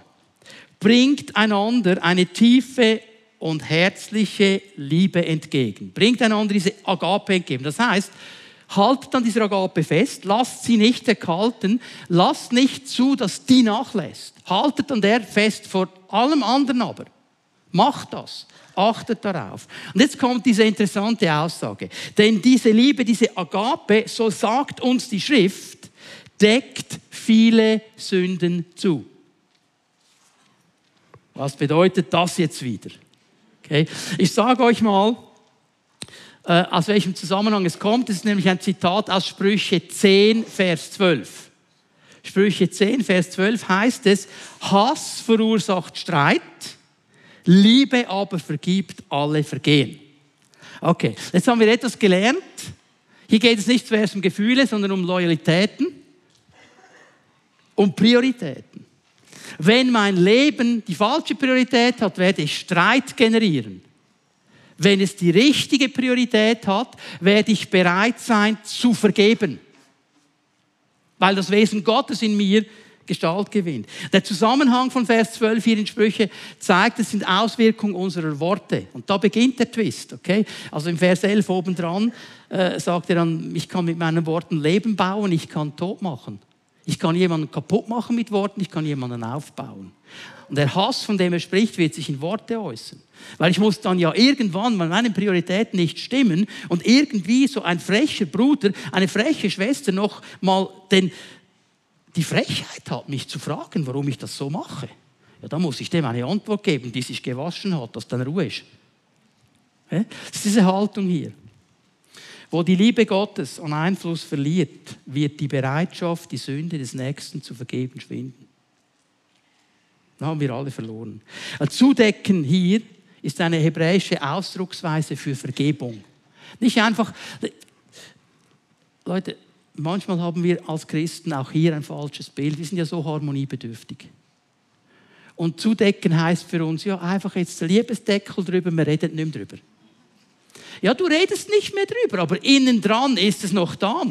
bringt einander eine tiefe und herzliche Liebe entgegen. Bringt einander diese Agape entgegen. Das heißt, haltet an dieser Agape fest, lasst sie nicht erkalten, lasst nicht zu, dass die nachlässt. Haltet an der fest vor allem anderen aber. Macht das. Achtet darauf. Und jetzt kommt diese interessante Aussage. Denn diese Liebe, diese Agape, so sagt uns die Schrift, deckt viele Sünden zu. Was bedeutet das jetzt wieder? Okay. Ich sage euch mal, äh, aus welchem Zusammenhang es kommt. Das ist nämlich ein Zitat aus Sprüche 10, Vers 12. Sprüche 10, Vers 12 heißt es, Hass verursacht Streit, Liebe aber vergibt alle Vergehen. Okay, jetzt haben wir etwas gelernt. Hier geht es nicht zuerst um Gefühle, sondern um Loyalitäten, um Prioritäten. Wenn mein Leben die falsche Priorität hat, werde ich Streit generieren. Wenn es die richtige Priorität hat, werde ich bereit sein zu vergeben. Weil das Wesen Gottes in mir Gestalt gewinnt. Der Zusammenhang von Vers 12 hier in Sprüche zeigt, es sind Auswirkungen unserer Worte. Und da beginnt der Twist, okay? Also im Vers 11 obendran äh, sagt er dann, ich kann mit meinen Worten Leben bauen, ich kann tot machen. Ich kann jemanden kaputt machen mit Worten, ich kann jemanden aufbauen. Und der Hass, von dem er spricht, wird sich in Worte äußern. Weil ich muss dann ja irgendwann mal meine Prioritäten nicht stimmen und irgendwie so ein frecher Bruder, eine freche Schwester noch mal den, die Frechheit hat, mich zu fragen, warum ich das so mache. Ja, da muss ich dem eine Antwort geben, die sich gewaschen hat, dass dann Ruhe ist. Das ist diese Haltung hier. Wo die Liebe Gottes an Einfluss verliert, wird die Bereitschaft, die Sünde des Nächsten zu vergeben, schwinden. Da haben wir alle verloren. Zudecken hier ist eine hebräische Ausdrucksweise für Vergebung. Nicht einfach, Leute, manchmal haben wir als Christen auch hier ein falsches Bild. Wir sind ja so harmoniebedürftig. Und zudecken heißt für uns ja einfach jetzt der Liebesdeckel drüber, wir reden nicht mehr drüber. Ja, du redest nicht mehr drüber, aber innen dran ist es noch da.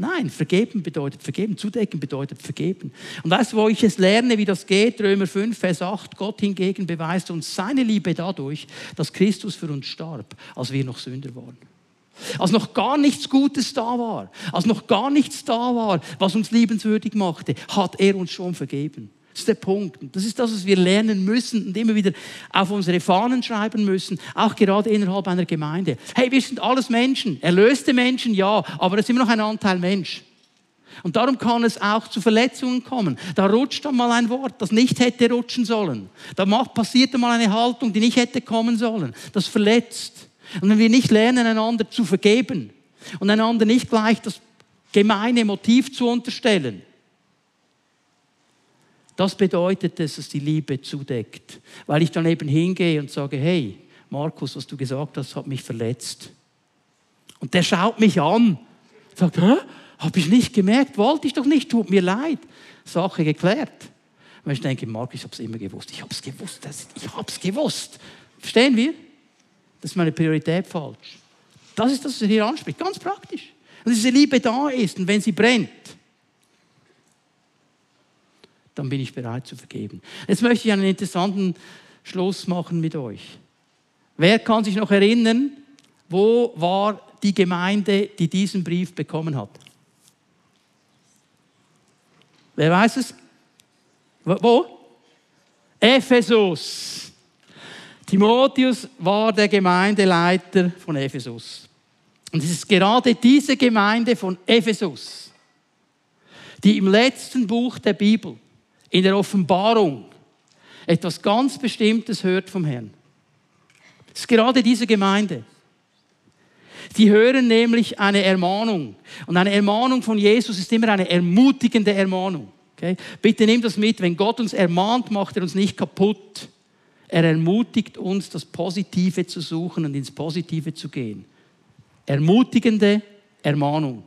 Nein, vergeben bedeutet vergeben, zudecken bedeutet vergeben. Und weißt du, wo ich es lerne, wie das geht? Römer 5, Vers 8. Gott hingegen beweist uns seine Liebe dadurch, dass Christus für uns starb, als wir noch Sünder waren. Als noch gar nichts Gutes da war, als noch gar nichts da war, was uns liebenswürdig machte, hat er uns schon vergeben. Das ist der Punkt. Und das ist das, was wir lernen müssen und immer wieder auf unsere Fahnen schreiben müssen, auch gerade innerhalb einer Gemeinde. Hey, wir sind alles Menschen, erlöste Menschen, ja, aber es ist immer noch ein Anteil Mensch. Und darum kann es auch zu Verletzungen kommen. Da rutscht dann mal ein Wort, das nicht hätte rutschen sollen. Da passiert dann mal eine Haltung, die nicht hätte kommen sollen. Das verletzt. Und wenn wir nicht lernen, einander zu vergeben und einander nicht gleich das gemeine Motiv zu unterstellen, das bedeutet es, dass die Liebe zudeckt. Weil ich dann eben hingehe und sage, hey, Markus, was du gesagt hast, hat mich verletzt. Und der schaut mich an, sagt, hä? Habe ich nicht gemerkt, wollte ich doch nicht, tut mir leid. Sache geklärt. Und ich denke, Markus, ich habe es immer gewusst. Ich habe es gewusst. Ich habe es gewusst. Verstehen wir? Das ist meine Priorität falsch. Das ist das, was er hier anspricht. Ganz praktisch. Und diese Liebe da ist und wenn sie brennt, dann bin ich bereit zu vergeben. Jetzt möchte ich einen interessanten Schluss machen mit euch. Wer kann sich noch erinnern, wo war die Gemeinde, die diesen Brief bekommen hat? Wer weiß es? Wo? Ephesus. Timotheus war der Gemeindeleiter von Ephesus. Und es ist gerade diese Gemeinde von Ephesus, die im letzten Buch der Bibel in der Offenbarung etwas ganz Bestimmtes hört vom Herrn. Es ist gerade diese Gemeinde. Die hören nämlich eine Ermahnung. Und eine Ermahnung von Jesus ist immer eine ermutigende Ermahnung. Okay? Bitte nimm das mit. Wenn Gott uns ermahnt, macht er uns nicht kaputt. Er ermutigt uns, das Positive zu suchen und ins Positive zu gehen. Ermutigende Ermahnung.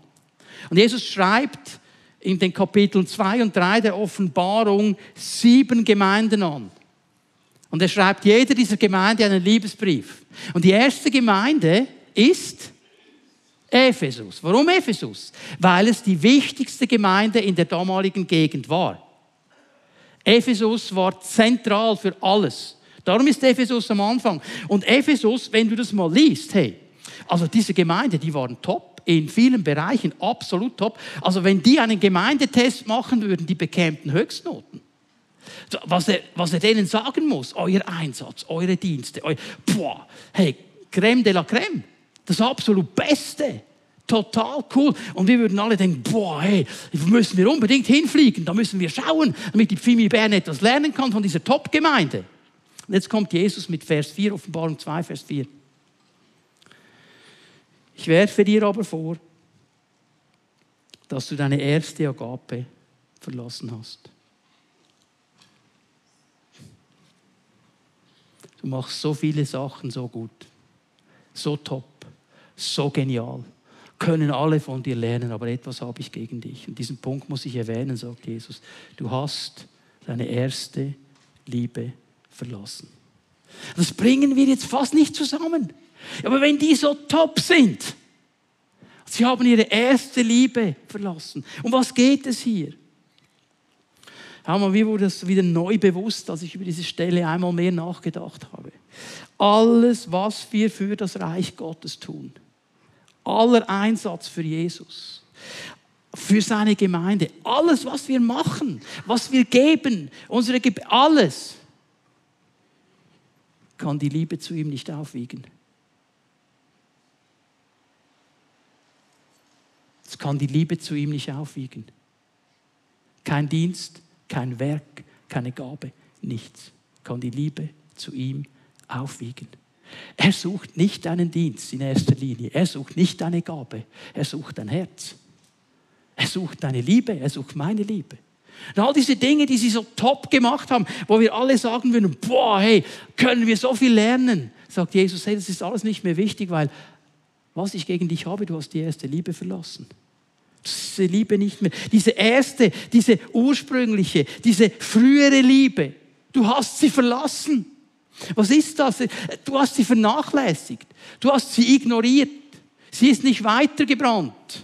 Und Jesus schreibt in den Kapiteln 2 und 3 der Offenbarung sieben Gemeinden an. Und er schreibt jeder dieser Gemeinde einen Liebesbrief. Und die erste Gemeinde ist Ephesus. Warum Ephesus? Weil es die wichtigste Gemeinde in der damaligen Gegend war. Ephesus war zentral für alles. Darum ist Ephesus am Anfang. Und Ephesus, wenn du das mal liest, hey, also diese Gemeinde, die waren top in vielen Bereichen, absolut top. Also wenn die einen Gemeindetest machen würden, die bekämen Höchstnoten. Was er, was er denen sagen muss, euer Einsatz, eure Dienste, eu, boah, hey, Creme de la Creme, das absolut Beste. Total cool. Und wir würden alle denken, boah, hey, müssen wir unbedingt hinfliegen, da müssen wir schauen, damit die Pfimi Bern etwas lernen kann von dieser Top-Gemeinde. Und jetzt kommt Jesus mit Vers 4, Offenbarung 2, Vers 4. Ich werfe dir aber vor, dass du deine erste Agape verlassen hast. Du machst so viele Sachen so gut, so top, so genial. Können alle von dir lernen, aber etwas habe ich gegen dich. Und diesen Punkt muss ich erwähnen, sagt Jesus. Du hast deine erste Liebe verlassen. Das bringen wir jetzt fast nicht zusammen. Aber wenn die so top sind, sie haben ihre erste Liebe verlassen. Um was geht es hier? Hör mal, mir wurde das wieder neu bewusst, als ich über diese Stelle einmal mehr nachgedacht habe. Alles, was wir für das Reich Gottes tun, aller Einsatz für Jesus, für seine Gemeinde, alles, was wir machen, was wir geben, unsere Ge alles, kann die Liebe zu ihm nicht aufwiegen. Es kann die Liebe zu ihm nicht aufwiegen. Kein Dienst, kein Werk, keine Gabe, nichts kann die Liebe zu ihm aufwiegen. Er sucht nicht deinen Dienst in erster Linie. Er sucht nicht deine Gabe. Er sucht dein Herz. Er sucht deine Liebe. Er sucht meine Liebe. Und all diese Dinge, die sie so top gemacht haben, wo wir alle sagen würden, boah, hey, können wir so viel lernen, sagt Jesus, hey, das ist alles nicht mehr wichtig, weil was ich gegen dich habe, du hast die erste Liebe verlassen. Diese Liebe nicht mehr. Diese erste, diese ursprüngliche, diese frühere Liebe. Du hast sie verlassen. Was ist das? Du hast sie vernachlässigt. Du hast sie ignoriert. Sie ist nicht weitergebrannt.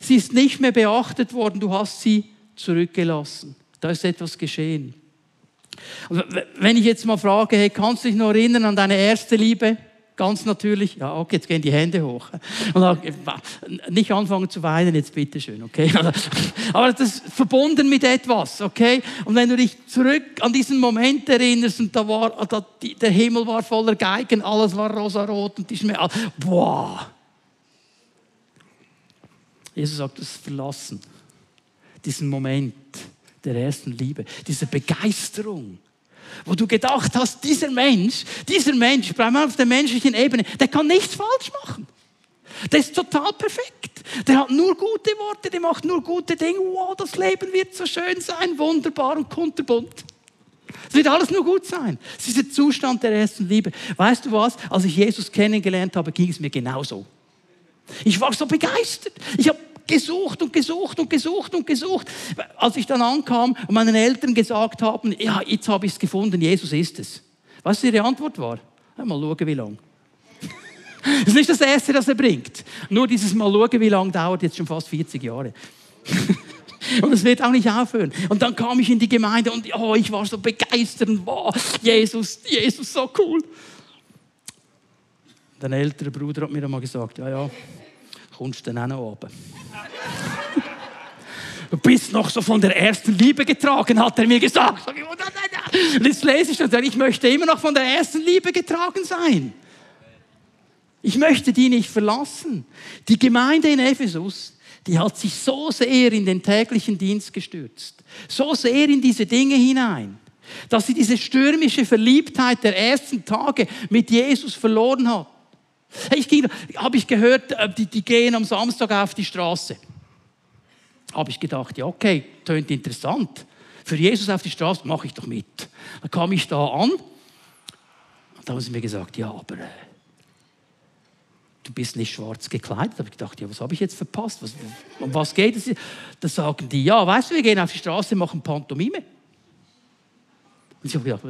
Sie ist nicht mehr beachtet worden. Du hast sie zurückgelassen. Da ist etwas geschehen. Wenn ich jetzt mal frage, hey, kannst du dich noch erinnern an deine erste Liebe? Ganz natürlich, ja, okay, jetzt gehen die Hände hoch. Und dann, nicht anfangen zu weinen, jetzt bitte schön, okay? Aber das ist verbunden mit etwas, okay? Und wenn du dich zurück an diesen Moment erinnerst und da war, da, der Himmel war voller Geigen, alles war rosarot und die Schmerz, boah. Jesus sagt, das verlassen. Diesen Moment der ersten Liebe, diese Begeisterung wo du gedacht hast, dieser Mensch, dieser Mensch, bleib mal auf der menschlichen Ebene, der kann nichts falsch machen. Der ist total perfekt. Der hat nur gute Worte, der macht nur gute Dinge. Wow, das Leben wird so schön sein, wunderbar und kunterbunt. Es wird alles nur gut sein. Das ist der Zustand der ersten Liebe. Weißt du was? Als ich Jesus kennengelernt habe, ging es mir genauso. Ich war so begeistert. Ich habe gesucht und gesucht und gesucht und gesucht. Als ich dann ankam und meinen Eltern gesagt haben, ja, jetzt habe ich es gefunden, Jesus ist es. Was ihre Antwort war? Mal schauen, wie lange. Das ist nicht das Erste, das er bringt. Nur dieses Mal schauen, wie lange dauert jetzt schon fast 40 Jahre. Und es wird auch nicht aufhören. Und dann kam ich in die Gemeinde und oh, ich war so begeistert wow, Jesus, Jesus, so cool. Dein älterer Bruder hat mir einmal gesagt, ja, ja, kommst du dann auch noch runter. Du bist noch so von der ersten Liebe getragen, hat er mir gesagt. Und jetzt lese ich das, ich möchte immer noch von der ersten Liebe getragen sein. Ich möchte die nicht verlassen. Die Gemeinde in Ephesus, die hat sich so sehr in den täglichen Dienst gestürzt, so sehr in diese Dinge hinein, dass sie diese stürmische Verliebtheit der ersten Tage mit Jesus verloren hat. Ich ging, habe ich gehört, äh, die, die gehen am Samstag auf die Straße. Habe ich gedacht, ja okay, tönt interessant. Für Jesus auf die Straße mache ich doch mit. Dann kam ich da an und da haben sie mir gesagt, ja, aber äh, du bist nicht schwarz gekleidet. Da habe ich gedacht, ja, was habe ich jetzt verpasst? Was, um was geht es? Da sagen die, ja, weißt du, wir gehen auf die Straße, machen Pantomime. Und ich habe gedacht,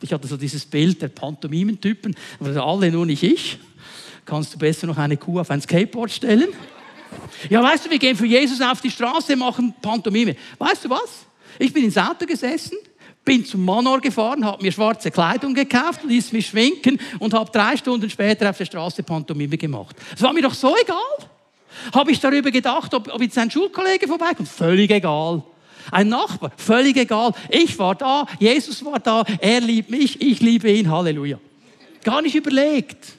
ich hatte so dieses Bild der Pantomimentypen, aber alle nur nicht ich kannst du besser noch eine Kuh auf ein Skateboard stellen? Ja, weißt du, wir gehen für Jesus auf die Straße, machen Pantomime. Weißt du was? Ich bin ins Auto gesessen, bin zum Manor gefahren, habe mir schwarze Kleidung gekauft, ließ mich schminken und habe drei Stunden später auf der Straße Pantomime gemacht. Es war mir doch so egal. Habe ich darüber gedacht, ob, ob jetzt ein Schulkollege vorbeikommt? Völlig egal. Ein Nachbar, völlig egal. Ich war da, Jesus war da, er liebt mich, ich liebe ihn, Halleluja. Gar nicht überlegt.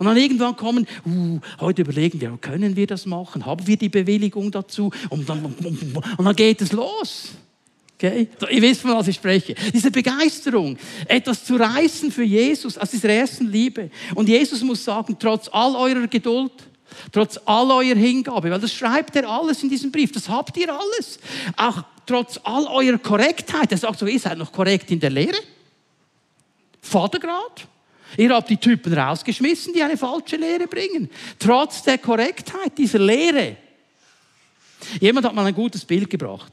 Und dann irgendwann kommen, uh, heute überlegen wir, können wir das machen? Haben wir die Bewilligung dazu? Und dann, und dann geht es los. Okay? Ihr wisst, von was ich spreche. Diese Begeisterung, etwas zu reißen für Jesus aus dieser ersten Liebe. Und Jesus muss sagen, trotz all eurer Geduld, trotz all eurer Hingabe, weil das schreibt er alles in diesem Brief, das habt ihr alles. Auch trotz all eurer Korrektheit. Er sagt so, ihr seid noch korrekt in der Lehre. Vatergrad. Ihr habt die Typen rausgeschmissen, die eine falsche Lehre bringen. Trotz der Korrektheit dieser Lehre. Jemand hat mal ein gutes Bild gebracht.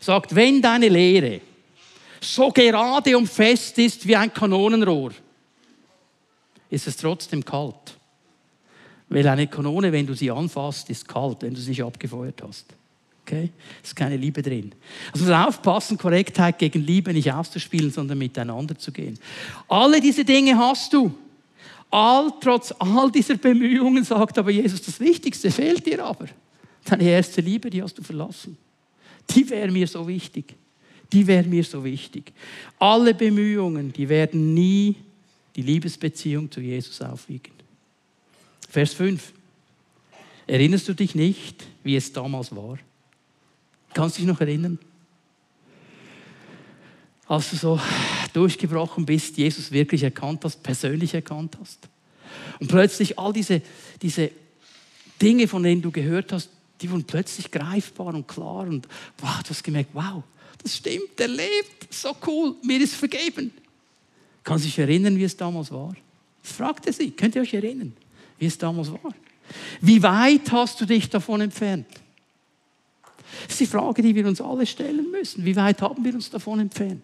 Sagt, wenn deine Lehre so gerade und fest ist wie ein Kanonenrohr, ist es trotzdem kalt. Weil eine Kanone, wenn du sie anfasst, ist kalt, wenn du sie nicht abgefeuert hast. Okay? Ist keine Liebe drin. Also muss aufpassen, Korrektheit gegen Liebe nicht auszuspielen, sondern miteinander zu gehen. Alle diese Dinge hast du. All, trotz all dieser Bemühungen sagt aber Jesus, das Wichtigste fehlt dir aber. Deine erste Liebe, die hast du verlassen. Die wäre mir so wichtig. Die wäre mir so wichtig. Alle Bemühungen, die werden nie die Liebesbeziehung zu Jesus aufwiegen. Vers 5. Erinnerst du dich nicht, wie es damals war? Kannst du dich noch erinnern? Als du so durchgebrochen bist, Jesus wirklich erkannt hast, persönlich erkannt hast. Und plötzlich all diese, diese Dinge, von denen du gehört hast, die wurden plötzlich greifbar und klar. Und wow, du hast gemerkt, wow, das stimmt, er lebt, so cool, mir ist vergeben. Kannst du dich erinnern, wie es damals war? Das fragte sie, könnt ihr euch erinnern, wie es damals war? Wie weit hast du dich davon entfernt? Das ist die Frage, die wir uns alle stellen müssen. Wie weit haben wir uns davon entfernt?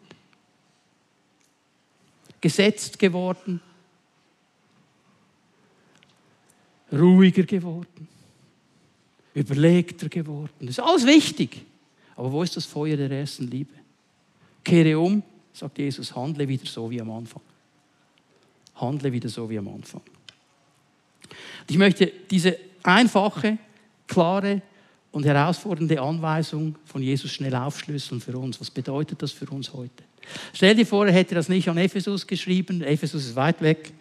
Gesetzt geworden, ruhiger geworden, überlegter geworden. Das ist alles wichtig. Aber wo ist das Feuer der ersten Liebe? Kehre um, sagt Jesus, handle wieder so wie am Anfang. Handle wieder so wie am Anfang. Ich möchte diese einfache, klare und herausfordernde Anweisung von Jesus schnell aufschlüsseln für uns. Was bedeutet das für uns heute? Stell dir vor, er hätte das nicht an Ephesus geschrieben. Ephesus ist weit weg.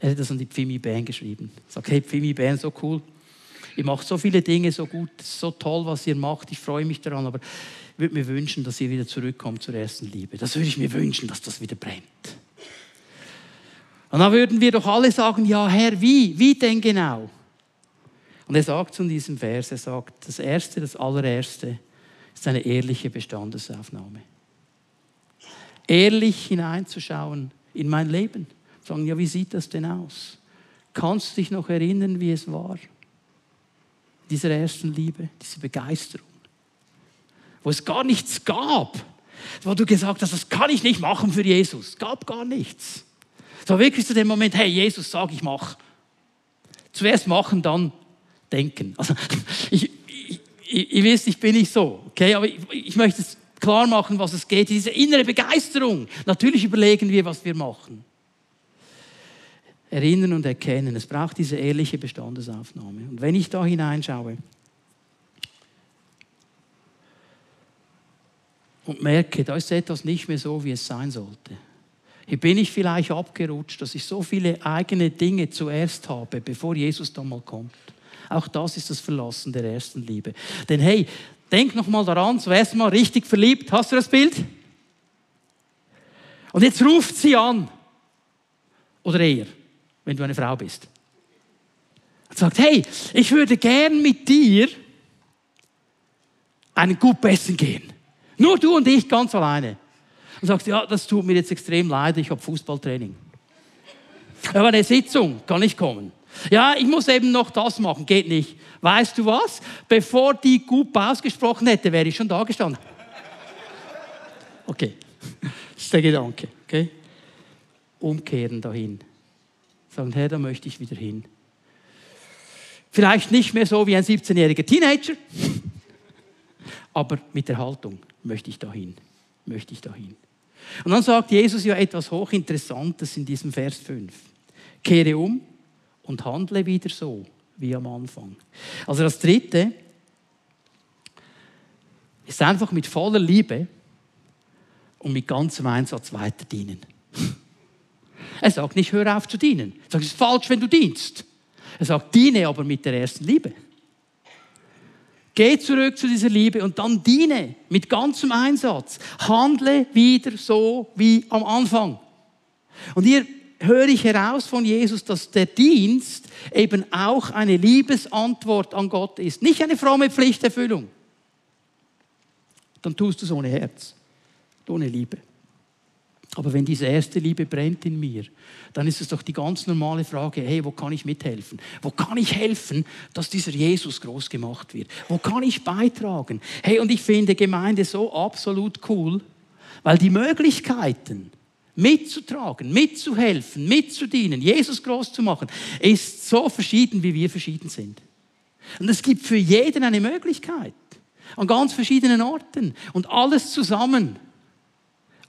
Er hätte das an die Pfimi Band geschrieben. Sagt, hey, Pfimi Band, so cool. Ihr macht so viele Dinge so gut, so toll, was ihr macht. Ich freue mich daran, aber ich würde mir wünschen, dass ihr wieder zurückkommt zur ersten Liebe. Das würde ich mir wünschen, dass das wieder brennt. Und dann würden wir doch alle sagen, ja Herr, wie? Wie denn genau? Und er sagt zu diesem Vers, er sagt, das Erste, das Allererste ist eine ehrliche Bestandesaufnahme. Ehrlich hineinzuschauen in mein Leben. Sagen, ja, wie sieht das denn aus? Kannst du dich noch erinnern, wie es war? Dieser ersten Liebe, diese Begeisterung. Wo es gar nichts gab. Wo du gesagt hast, das kann ich nicht machen für Jesus. Es gab gar nichts. Es war wirklich zu dem Moment, hey, Jesus, sag ich mach. Zuerst machen, dann denken. Also, ich, ich, ich, ihr wisst, ich bin nicht so, okay, aber ich, ich möchte es klar machen, was es geht. Diese innere Begeisterung. Natürlich überlegen wir, was wir machen. Erinnern und erkennen. Es braucht diese ehrliche Bestandesaufnahme. Und wenn ich da hineinschaue und merke, da ist etwas nicht mehr so, wie es sein sollte. Hier bin ich vielleicht abgerutscht, dass ich so viele eigene Dinge zuerst habe, bevor Jesus dann mal kommt. Auch das ist das Verlassen der ersten Liebe. Denn hey, denk noch mal daran, zuerst mal richtig verliebt. Hast du das Bild? Und jetzt ruft sie an. Oder er, wenn du eine Frau bist. Und sagt, hey, ich würde gern mit dir einen Gut essen gehen. Nur du und ich ganz alleine. Und sagst, ja, das tut mir jetzt extrem leid, ich habe Fußballtraining. Aber eine Sitzung kann ich kommen. Ja, ich muss eben noch das machen, geht nicht. Weißt du was? Bevor die gut ausgesprochen hätte, wäre ich schon da gestanden. Okay, das ist der Gedanke. Okay? Umkehren dahin. Sagen, Herr, da möchte ich wieder hin. Vielleicht nicht mehr so wie ein 17-jähriger Teenager, aber mit der Haltung möchte ich dahin möchte ich dahin. Und dann sagt Jesus ja etwas Hochinteressantes in diesem Vers 5. Kehre um und handle wieder so wie am Anfang. Also das Dritte ist einfach mit voller Liebe und mit ganzem Einsatz weiter dienen. Er sagt nicht, hör auf zu dienen. Er sagt, es ist falsch, wenn du dienst. Er sagt, diene aber mit der ersten Liebe. Geh zurück zu dieser Liebe und dann diene mit ganzem Einsatz. Handle wieder so wie am Anfang. Und hier höre ich heraus von Jesus, dass der Dienst eben auch eine Liebesantwort an Gott ist. Nicht eine fromme Pflichterfüllung. Dann tust du es ohne Herz, ohne Liebe. Aber wenn diese erste Liebe brennt in mir, dann ist es doch die ganz normale Frage, hey, wo kann ich mithelfen? Wo kann ich helfen, dass dieser Jesus groß gemacht wird? Wo kann ich beitragen? Hey, und ich finde Gemeinde so absolut cool, weil die Möglichkeiten, mitzutragen, mitzuhelfen, mitzudienen, Jesus groß zu machen, ist so verschieden, wie wir verschieden sind. Und es gibt für jeden eine Möglichkeit, an ganz verschiedenen Orten und alles zusammen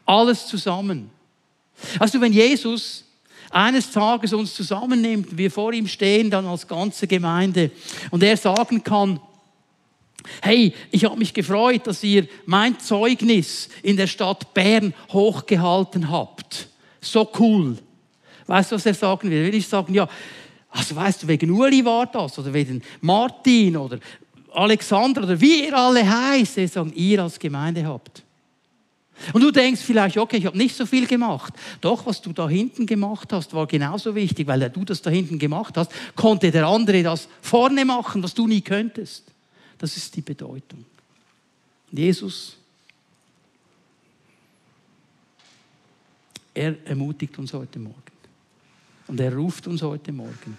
alles zusammen. Also wenn Jesus eines Tages uns zusammennimmt, wir vor ihm stehen, dann als ganze Gemeinde, und er sagen kann, hey, ich habe mich gefreut, dass ihr mein Zeugnis in der Stadt Bern hochgehalten habt. So cool. Weißt du, was er sagen will? Will ich sagen, ja, also weißt du, wegen Uli war das, oder wegen Martin, oder Alexander, oder wie ihr alle heißt, er sagen, ihr als Gemeinde habt. Und du denkst vielleicht, okay, ich habe nicht so viel gemacht. Doch, was du da hinten gemacht hast, war genauso wichtig, weil du das da hinten gemacht hast, konnte der andere das vorne machen, was du nie könntest. Das ist die Bedeutung. Jesus, er ermutigt uns heute Morgen. Und er ruft uns heute Morgen,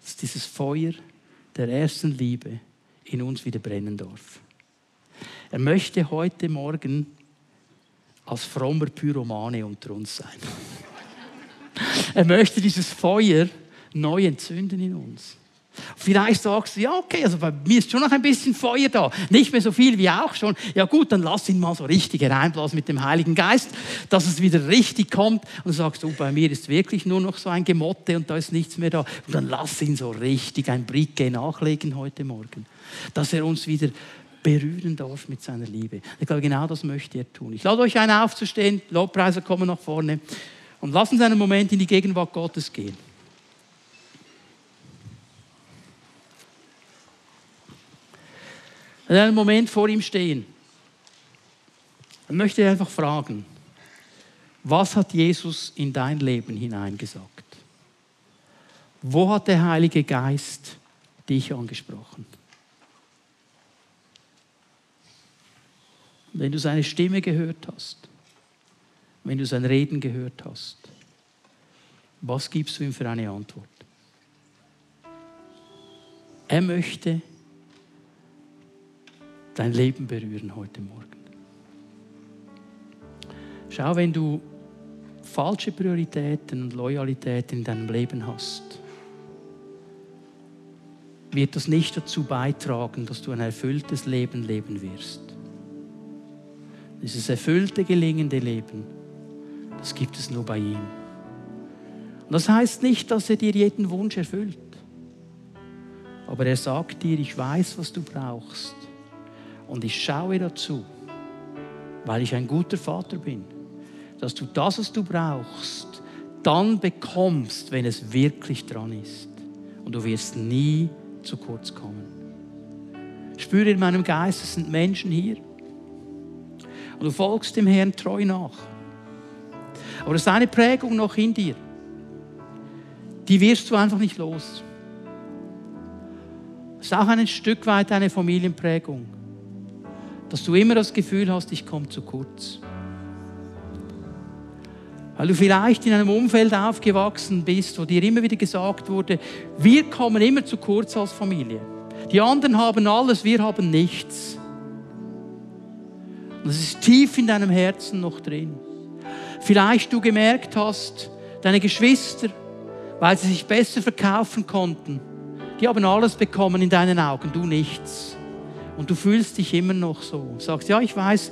dass dieses Feuer der ersten Liebe in uns wieder brennen darf. Er möchte heute Morgen als frommer Pyromane unter uns sein. er möchte dieses Feuer neu entzünden in uns. Vielleicht sagst du, ja, okay, also bei mir ist schon noch ein bisschen Feuer da. Nicht mehr so viel wie auch schon. Ja gut, dann lass ihn mal so richtig hereinblasen mit dem Heiligen Geist, dass es wieder richtig kommt. Und du sagst, oh, bei mir ist wirklich nur noch so ein Gemotte und da ist nichts mehr da. Und dann lass ihn so richtig ein Bricke nachlegen heute Morgen. Dass er uns wieder berühren darf mit seiner Liebe. Ich glaube, genau das möchte er tun. Ich lade euch ein, aufzustehen. Lobpreiser kommen nach vorne. Und lassen Sie einen Moment in die Gegenwart Gottes gehen. Und einen Moment vor ihm stehen. Und möchte einfach fragen, was hat Jesus in dein Leben hineingesagt? Wo hat der Heilige Geist dich angesprochen? wenn du seine Stimme gehört hast, wenn du sein Reden gehört hast, was gibst du ihm für eine Antwort? Er möchte dein Leben berühren heute Morgen. Schau, wenn du falsche Prioritäten und Loyalitäten in deinem Leben hast, wird das nicht dazu beitragen, dass du ein erfülltes Leben leben wirst. Dieses erfüllte, gelingende Leben, das gibt es nur bei ihm. Und das heißt nicht, dass er dir jeden Wunsch erfüllt. Aber er sagt dir, ich weiß, was du brauchst. Und ich schaue dazu, weil ich ein guter Vater bin, dass du das, was du brauchst, dann bekommst, wenn es wirklich dran ist. Und du wirst nie zu kurz kommen. Ich spüre in meinem Geist, es sind Menschen hier, und du folgst dem Herrn treu nach. Aber es ist eine Prägung noch in dir. Die wirst du einfach nicht los. Es ist auch ein Stück weit eine Familienprägung. Dass du immer das Gefühl hast, ich komme zu kurz. Weil du vielleicht in einem Umfeld aufgewachsen bist, wo dir immer wieder gesagt wurde, wir kommen immer zu kurz als Familie. Die anderen haben alles, wir haben nichts. Und es ist tief in deinem Herzen noch drin. Vielleicht du gemerkt hast, deine Geschwister, weil sie sich besser verkaufen konnten, die haben alles bekommen in deinen Augen, du nichts. Und du fühlst dich immer noch so. Sagst, ja, ich weiß,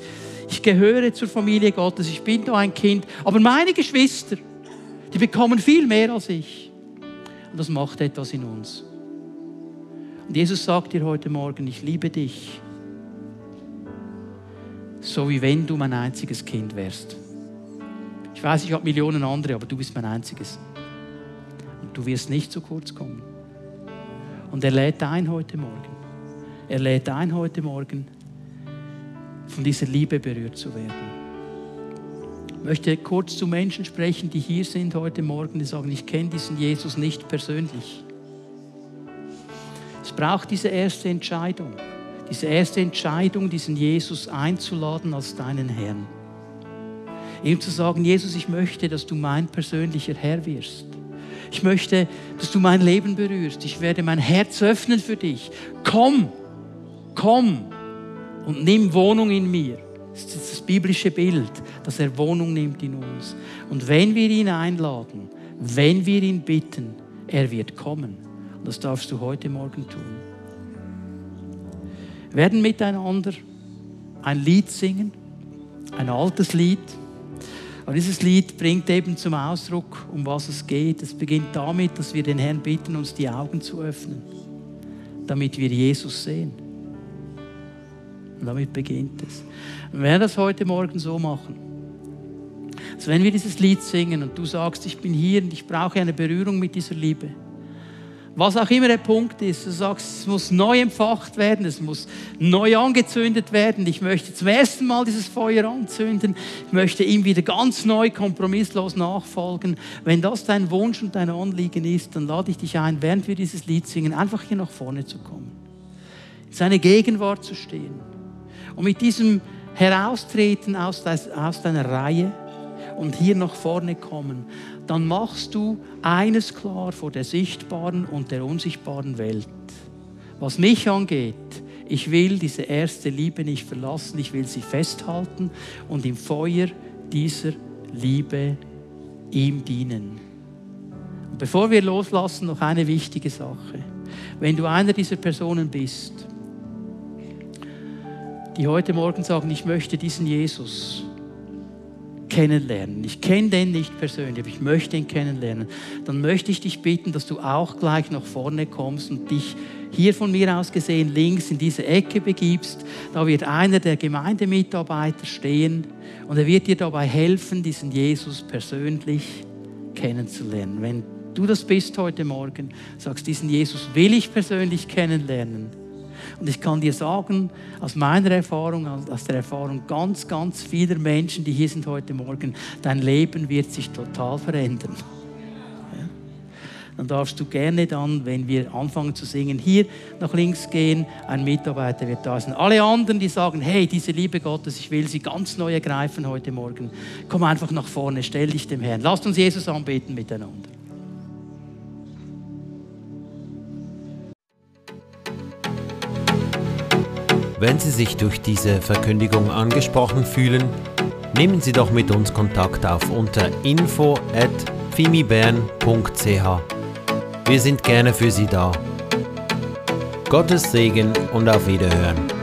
Ich gehöre zur Familie Gottes, ich bin da ein Kind. Aber meine Geschwister, die bekommen viel mehr als ich. Und das macht etwas in uns. Und Jesus sagt dir heute Morgen, ich liebe dich, so wie wenn du mein einziges Kind wärst. Ich weiß, ich habe Millionen andere, aber du bist mein einziges. Und du wirst nicht zu kurz kommen. Und er lädt ein heute Morgen. Er lädt ein heute Morgen, von dieser Liebe berührt zu werden. Ich möchte kurz zu Menschen sprechen, die hier sind heute Morgen, die sagen, ich kenne diesen Jesus nicht persönlich. Es braucht diese erste Entscheidung, diese erste Entscheidung, diesen Jesus einzuladen als deinen Herrn. Ihm zu sagen, Jesus, ich möchte, dass du mein persönlicher Herr wirst. Ich möchte, dass du mein Leben berührst. Ich werde mein Herz öffnen für dich. Komm, komm und nimm Wohnung in mir. Das ist das biblische Bild, dass er Wohnung nimmt in uns. Und wenn wir ihn einladen, wenn wir ihn bitten, er wird kommen. Und das darfst du heute Morgen tun. Wir werden miteinander ein Lied singen, ein altes Lied. Und dieses Lied bringt eben zum Ausdruck, um was es geht. Es beginnt damit, dass wir den Herrn bitten, uns die Augen zu öffnen, damit wir Jesus sehen. Und damit beginnt es. Und wir das heute Morgen so machen. Also wenn wir dieses Lied singen und du sagst, ich bin hier und ich brauche eine Berührung mit dieser Liebe, was auch immer der Punkt ist, du sagst, es muss neu empfacht werden, es muss neu angezündet werden. Ich möchte zum ersten Mal dieses Feuer anzünden. Ich möchte ihm wieder ganz neu, kompromisslos nachfolgen. Wenn das dein Wunsch und dein Anliegen ist, dann lade ich dich ein, während wir dieses Lied singen, einfach hier nach vorne zu kommen. In seine Gegenwart zu stehen. Und mit diesem Heraustreten aus deiner Reihe und hier nach vorne kommen, dann machst du eines klar vor der sichtbaren und der unsichtbaren Welt. Was mich angeht, ich will diese erste Liebe nicht verlassen, ich will sie festhalten und im Feuer dieser Liebe ihm dienen. Und bevor wir loslassen, noch eine wichtige Sache. Wenn du einer dieser Personen bist, die heute Morgen sagen, ich möchte diesen Jesus kennenlernen. Ich kenne den nicht persönlich, aber ich möchte ihn kennenlernen. Dann möchte ich dich bitten, dass du auch gleich nach vorne kommst und dich hier von mir aus gesehen links in diese Ecke begibst. Da wird einer der Gemeindemitarbeiter stehen und er wird dir dabei helfen, diesen Jesus persönlich kennenzulernen. Wenn du das bist heute Morgen, sagst, diesen Jesus will ich persönlich kennenlernen und ich kann dir sagen, aus meiner Erfahrung, aus der Erfahrung ganz, ganz vieler Menschen, die hier sind heute Morgen, dein Leben wird sich total verändern. Dann darfst du gerne dann, wenn wir anfangen zu singen, hier nach links gehen. Ein Mitarbeiter wird da sein. Alle anderen, die sagen, hey, diese Liebe Gottes, ich will sie ganz neu ergreifen heute Morgen. Komm einfach nach vorne, stell dich dem Herrn. Lasst uns Jesus anbeten miteinander. Wenn Sie sich durch diese Verkündigung angesprochen fühlen, nehmen Sie doch mit uns Kontakt auf unter info at fimibern.ch. Wir sind gerne für Sie da. Gottes Segen und auf Wiederhören.